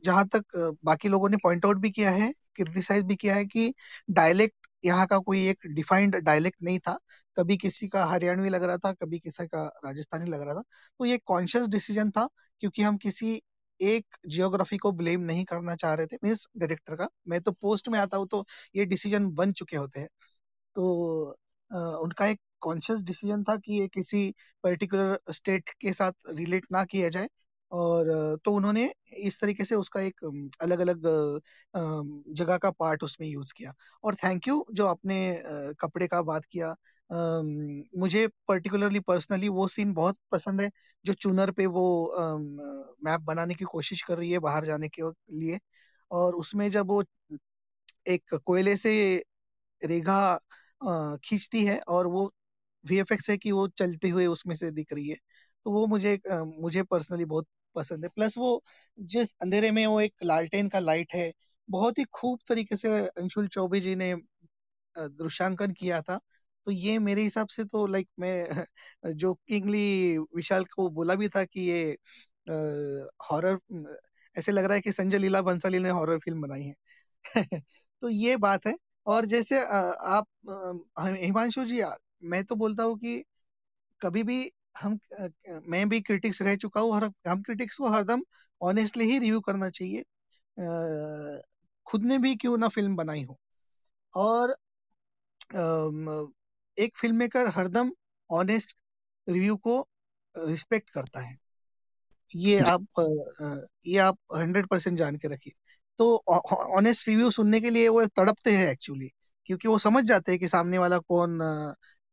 [SPEAKER 5] जहाँ तक बाकी लोगों ने पॉइंट आउट भी किया है क्रिटिसाइज भी किया है कि डायलेक्ट यहाँ का कोई एक डिफाइंड डायलेक्ट नहीं था। कभी किसी का हरियाणवी लग रहा था कभी किसी का राजस्थानी लग रहा था। तो ये कॉन्शियस डिसीज़न था क्योंकि हम किसी एक जियोग्राफी को ब्लेम नहीं करना चाह रहे थे मीन्स डायरेक्टर का। मैं तो पोस्ट में आता हूँ तो ये डिसीज़न बन चुके होते हैं। तो आ, उनका एक कॉन्शियस डिसीज़न था कि ये किसी पर्टिकुलर स्टेट के साथ रिलेट ना किया जाए। और तो उन्होंने इस तरीके से उसका एक अलग अलग जगह का पार्ट उसमें यूज़ किया। और थैंक यू जो आपने कपड़े का बात किया। मुझे पर्टिकुलरली, पर्सनली वो सीन बहुत पसंद है, जो चूनर पे वो मैप बनाने की कोशिश कर रही है बाहर जाने के लिए। और उसमें जब वो एक कोयले से रेखा खींचती है और वो वीएफएक्स है कि वो चलते हुए उसमें से दिख रही है तो वो मुझे मुझे पर्सनली बहुत पसंद है। प्लस वो जिस अंधेरे में वो एक लालटेन का लाइट है, बहुत ही खूब तरीके से अंशुल चौबे जी ने दृश्यांकन किया था। तो ये मेरे हिसाब से तो लाइक मैं जोकिंगली विशाल को बोला भी था कि ये हॉरर, ऐसे लग रहा है कि संजय लीला बंसाली ने हॉरर फ़िल्म बनाई है। तो ये बात है। और जैसे आप हिमांशु जी मैं तो बोलता हूँ कि कभी भी हम मैं भी क्रिटिक्स रह चुका हूँ और हम क्रिटिक्स को हरदम ऑनेस्टली ही रिव्यू करना चाहिए। खुद ने भी क्यों ना फ़िल्म बनाई हो? और एक फ़िल्म मेकर हरदम ऑनेस्ट रिव्यू को रिस्पेक्ट करता है। ये आप ये आप हंड्रेड परसेंट जान के रखिए। तो ऑनेस्ट रिव्यू सुनने के लिए वो तड़पते हैं एक्चुअली क्योंकि वो समझ जाते हैं कि सामने वाला कौन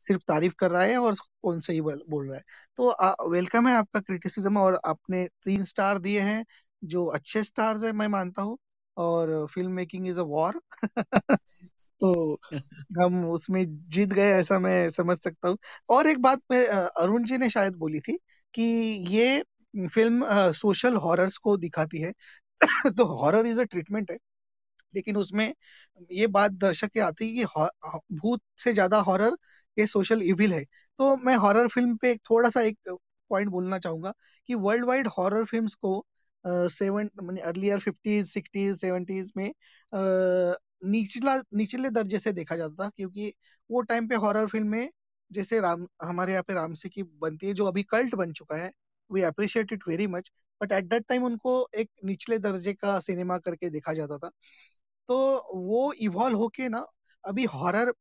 [SPEAKER 5] सिर्फ़ तारीफ़ कर रहा है और कौन सही बोल रहा है। तो वेलकम है आपका क्रिटिसिज्म और आपने तीन स्टार दिए हैं, जो अच्छे स्टार्स है मैं मानता हूँ, और filmmaking is a war तो हम उसमें जीत गए ऐसा मैं समझ सकता हूँ। और एक बात मैं अरुण जी ने शायद बोली थी कि ये फ़िल्म सोशल हॉरर्स को दिखाती है। तो हॉरर इज़ अ ट्रीटमेंट है, लेकिन उसमें ये बात दर्शक के आती है कि भूत से ज़्यादा हॉरर ये सोशल इविल है। तो मैं हॉरर फ़िल्म पे थोड़ा सा एक पॉइंट बोलना चाहूँगा कि वर्ल्ड वाइड हॉरर फिल्म्स को सेवन मैंने अर्लियर फिफ्टीज सिक्सटीज सेवेंटीज में अ, निचला निचले दर्जे से देखा जाता था क्योंकि वो टाइम पे हॉरर फ़िल्म में जैसे राम हमारे यहाँ पे रामसी की बनती है जो अभी कल्ट बन चुका है we appreciate it very much but at that time उनको एक निचले दर्जे का सिनेमा करके देखा जाता था। तो वो इवॉल्व होके ना अभी हॉरर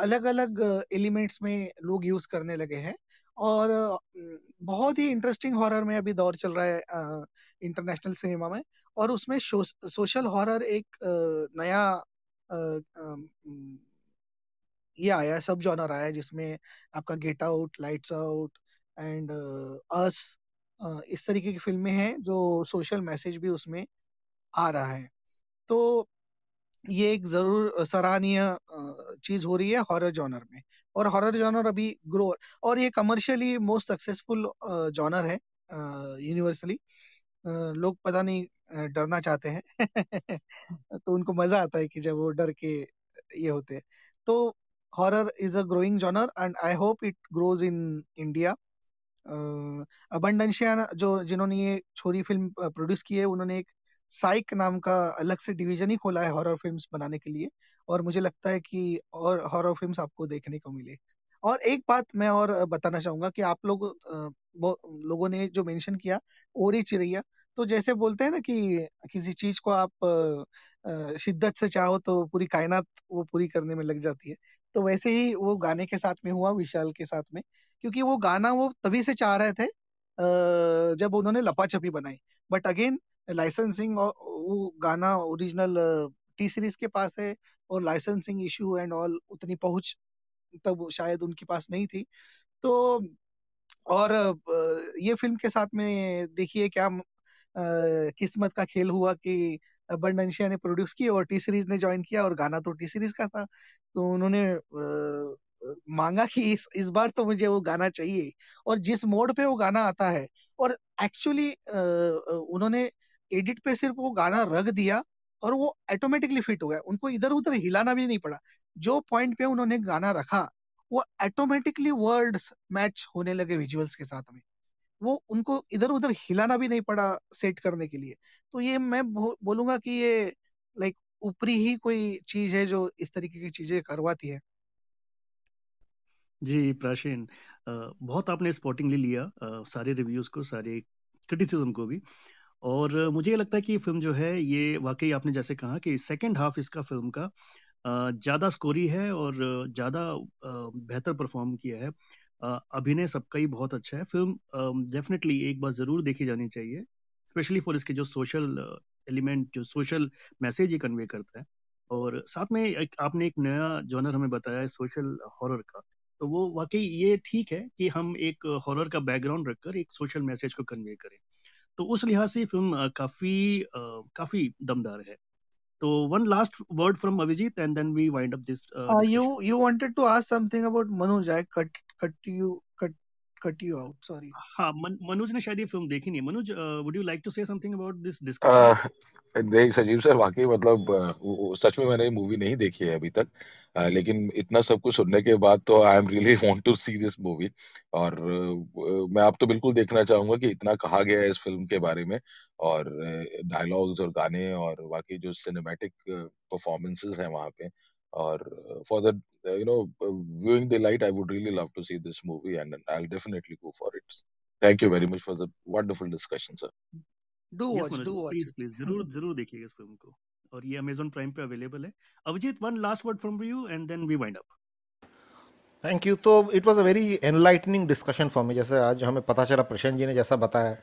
[SPEAKER 5] अलग अलग एलिमेंट्स में लोग यूज़ करने लगे हैं और बहुत ही इंटरेस्टिंग हॉरर में अभी दौर चल रहा है इंटरनेशनल सिनेमा में और उसमें सोशल हॉरर एक नया ये आया है, सब जॉनर आया है जिसमें आपका get out, lights out and Us इस तरीके की फ़िल्में हैं जो सोशल मैसेज भी उसमें आ रहा है। तो ये एक ज़रूर सराहनीय चीज़ हो रही है हॉरर जॉनर में। और हॉरर जॉनर अभी ग्रो और ये कमर्शियली मोस्ट सक्सेसफुल जॉनर है यूनिवर्सली। लोग पता नहीं डरना चाहते हैं। तो उनको मज़ा आता है कि जब वो डर के ये होते हैं। तो horror is a growing genre and I hope it grows in India. अबंडेंशिया जो जिन्होंने ये छोरी फ़िल्म प्रोड्यूस की है उन्होंने एक साइक नाम का अलग से डिवीज़न ही खोला है हॉरर फिल्म्स बनाने के लिए और मुझे लगता है कि और हॉरर फिल्म्स आपको देखने को मिले। और एक बात मैं और बताना चाहूँगा कि आप लोग लोगों ने जो मेंशन किया, ओरी चिड़ैया तो जैसे बोलते हैं ना कि किसी चीज़ को आप शिद्दत से चाहो तो पूरी कायनात वो पूरी करने में लग जाती है। तो वैसे ही वो गाने के साथ में हुआ, विशाल के साथ में, क्योंकि वो गाना वो तभी से चाह रहे थे जब उन्होंने लपा छपी बनाई। बट अगेन लाइसेंसिंग और वो गाना ओरिजिनल टी सीरीज़ के पास है और लाइसेंसिंग इशू एंड ऑल उतनी पहुँच तब शायद उनके पास नहीं थी। तो और ये फ़िल्म के साथ में देखिए क्या किस्मत का खेल हुआ कि बंडनशिया ने प्रोड्यूस की और टी सीरीज़ ने ज्वाइन किया और गाना तो टी सीरीज़ का था। तो उन्होंने मांगा कि इस इस बार तो मुझे वो गाना चाहिए। और जिस मोड पे वो गाना आता है और एक्चुअली उन्होंने एडिट पे सिर्फ़ वो गाना रख दिया और वो ऑटोमेटिकली फिट हो गया। उनको इधर उधर हिलाना भी नहीं पड़ा। जो पॉइंट पे उन्होंने गाना रखा वो ऑटोमेटिकली वर्ड्स मैच होने लगे विजुअल्स के साथ में। वो उनको इधर उधर हिलाना भी नहीं पड़ा सेट करने के लिए। तो ये मैं बो, बोलूँगा कि ये लाइक ऊपरी ही कोई चीज़ है जो इस तरीके की चीज़ें करवाती है।
[SPEAKER 4] जी प्राचीन। बहुत आपने स्पॉटिंगली लिया सारे रिव्यूज़ को सारे क्रिटिसिज्म को भी। और मुझे ये लगता है कि फ़िल्म जो है, ये वाकई आपने जैसे कहा कि सेकंड हाफ़ इसका फ़िल्म का ज़्यादा स्कोरी है और ज़्यादा बेहतर परफॉर्म किया है। अभिनय सबका ही बहुत अच्छा है। फ़िल्म डेफिनेटली एक बार ज़रूर देखी जानी चाहिए स्पेशली फॉर इसके जो सोशल एलिमेंट जो सोशल मैसेज ये कन्वे करता है। और साथ में एक, आपने एक नया जॉनर हमें बताया है सोशल हॉरर का। तो वो वाकई ये ठीक है कि हम एक हॉरर का बैकग्राउंड रखकर एक सोशल मैसेज को कन्वे करें। तो उस लिहाज से फ़िल्म काफ़ी काफ़ी दमदार है। तो one last word from Abhijeet and then we wind up this
[SPEAKER 5] uh,
[SPEAKER 4] you
[SPEAKER 5] you you wanted to ask something about Manoj I cut cut you cut you out sorry.
[SPEAKER 4] हाँ मन, मनोज ने शायद ये फ़िल्म देखी नहीं Manoj would you like to say something about this discussion
[SPEAKER 10] देख Sajeev sir वाकई मतलब सच में मैंने ये मूवी नहीं देखी है अभी तक। अह, लेकिन इतना सब कुछ सुनने के बाद तो I am really want to see this movie और अह, मैं आप तो बिल्कुल देखना चाहूँगा कि इतना कहा गया है इस फ़िल्म के बारे में। और डायलॉग्स और गाने और बाकी जो सिनेमैटिक परफॉर्मेंसेस हैं वहाँ पे और for the you know viewing delight I would really love to see this movie and I will definitely go for it thank you very much for the wonderful discussion sir
[SPEAKER 5] do
[SPEAKER 4] yes
[SPEAKER 5] watch
[SPEAKER 4] Manoj
[SPEAKER 5] do watch
[SPEAKER 4] please
[SPEAKER 5] it.
[SPEAKER 4] Please ज़रूर ज़रूर देखिएगा इस film को। और ये Amazon prime पे available है। Abhijeet one last word from you and then we wind up
[SPEAKER 6] thank you तो it was a very enlightening discussion for me जैसे आज हमें पता चला प्रशांत जी ने जैसा बताया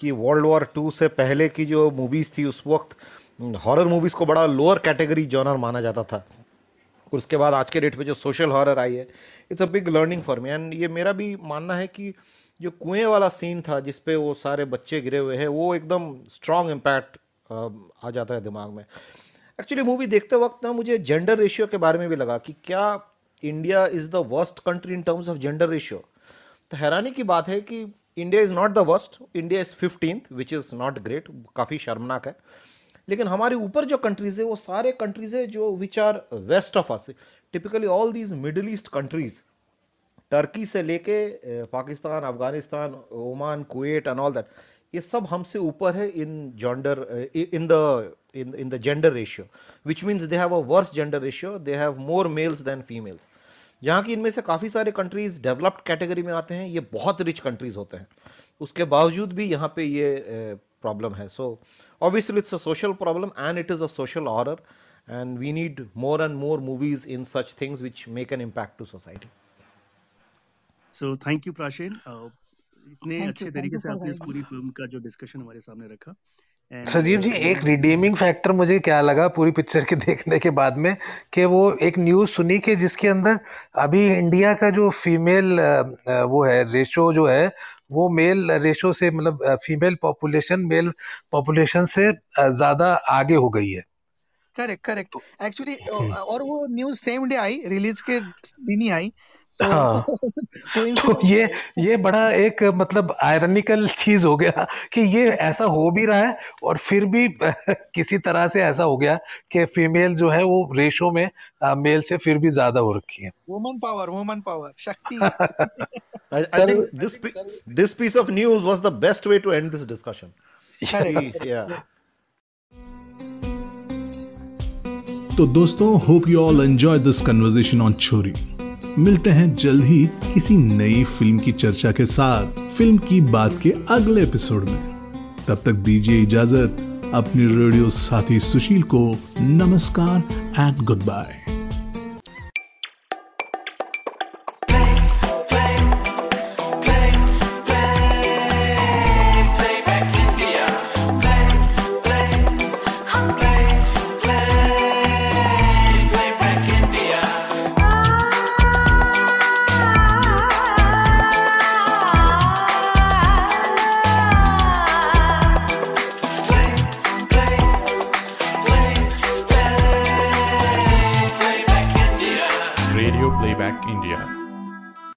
[SPEAKER 6] कि वर्ल्ड वॉर टू से पहले की जो मूवीज़ थी उस वक्त हॉरर मूवीज़ को बड़ा लोअर कैटेगरी जॉनर माना जाता था। और उसके बाद आज के डेट में जो सोशल हॉरर आई है it's a big learning for me and ये मेरा भी मानना है कि जो कुएँ वाला सीन था, जिस पे वो सारे बच्चे गिरे हुए हैं, वो एकदम स्ट्रॉन्ग इम्पैक्ट आ जाता है दिमाग में। एक्चुअली मूवी देखते वक्त ना मुझे जेंडर रेशियो के बारे में भी लगा कि क्या India is the worst country in terms of gender ratio तो हैरानी की बात है कि India is not the worst India is fifteenth which is not great काफ़ी शर्मनाक है। लेकिन हमारे ऊपर जो कंट्रीज़ है, वो सारे कंट्रीज़ है जो which are west of us typically all these middle east countries Turkey से लेके Pakistan, Afghanistan, Oman, Kuwait and all that ये सब हमसे ऊपर है in gender in the in in the gender ratio which means they have a worse gender ratio they have more males than females जहाँ की इनमें से काफ़ी सारे कंट्रीज़ डेवलप्ड कैटेगरी में आते हैं, ये बहुत रिच कंट्रीज़ होते हैं। उसके बावजूद भी यहाँ पे ये प्रॉब्लम है so obviously it's a social problem and it is a social order and we need more and more movies in such things which make an impact to society
[SPEAKER 4] so thank you Prachin uh, इतने अच्छे तरीके से आपने इस पूरी film का जो discussion हमारे सामने रखा।
[SPEAKER 8] संजीव जी एक रिडीमिंग फैक्टर मुझे क्या लगा पूरी पिक्चर के देखने के बाद में कि वो एक न्यूज़ सुनी कि जिसके अंदर अभी इंडिया का जो फीमेल वो है रेशो जो है वो मेल रेशो से मतलब फीमेल पॉपुलेशन मेल पॉपुलेशन से ज़्यादा आगे हो गई है।
[SPEAKER 5] Correct correct actually. और वो न्यूज़ सेम डे आई रिलीज़ के दिन ही आई।
[SPEAKER 8] हाँ। तो ये ये बड़ा एक मतलब आयरनिकल चीज़ हो गया कि ये ऐसा हो भी रहा है और फिर भी किसी तरह से ऐसा हो गया कि फीमेल जो है वो रेशो में मेल से फिर भी ज़्यादा हो रखी है।
[SPEAKER 5] वुमन पावर वुमन पावर शक्ति।
[SPEAKER 6] I, I think this pi- this piece of news was the best way to end this discussion.
[SPEAKER 5] Correct
[SPEAKER 6] yeah.
[SPEAKER 11] तो दोस्तों hope you all enjoy this conversation on Chhorii मिलते हैं जल्द ही किसी नई film की चर्चा के साथ, फ़िल्म की बात के अगले एपिसोड में। तब तक दीजिए इजाज़त, अपने रेडियो साथी सुशील को नमस्कार एंड गुड बाय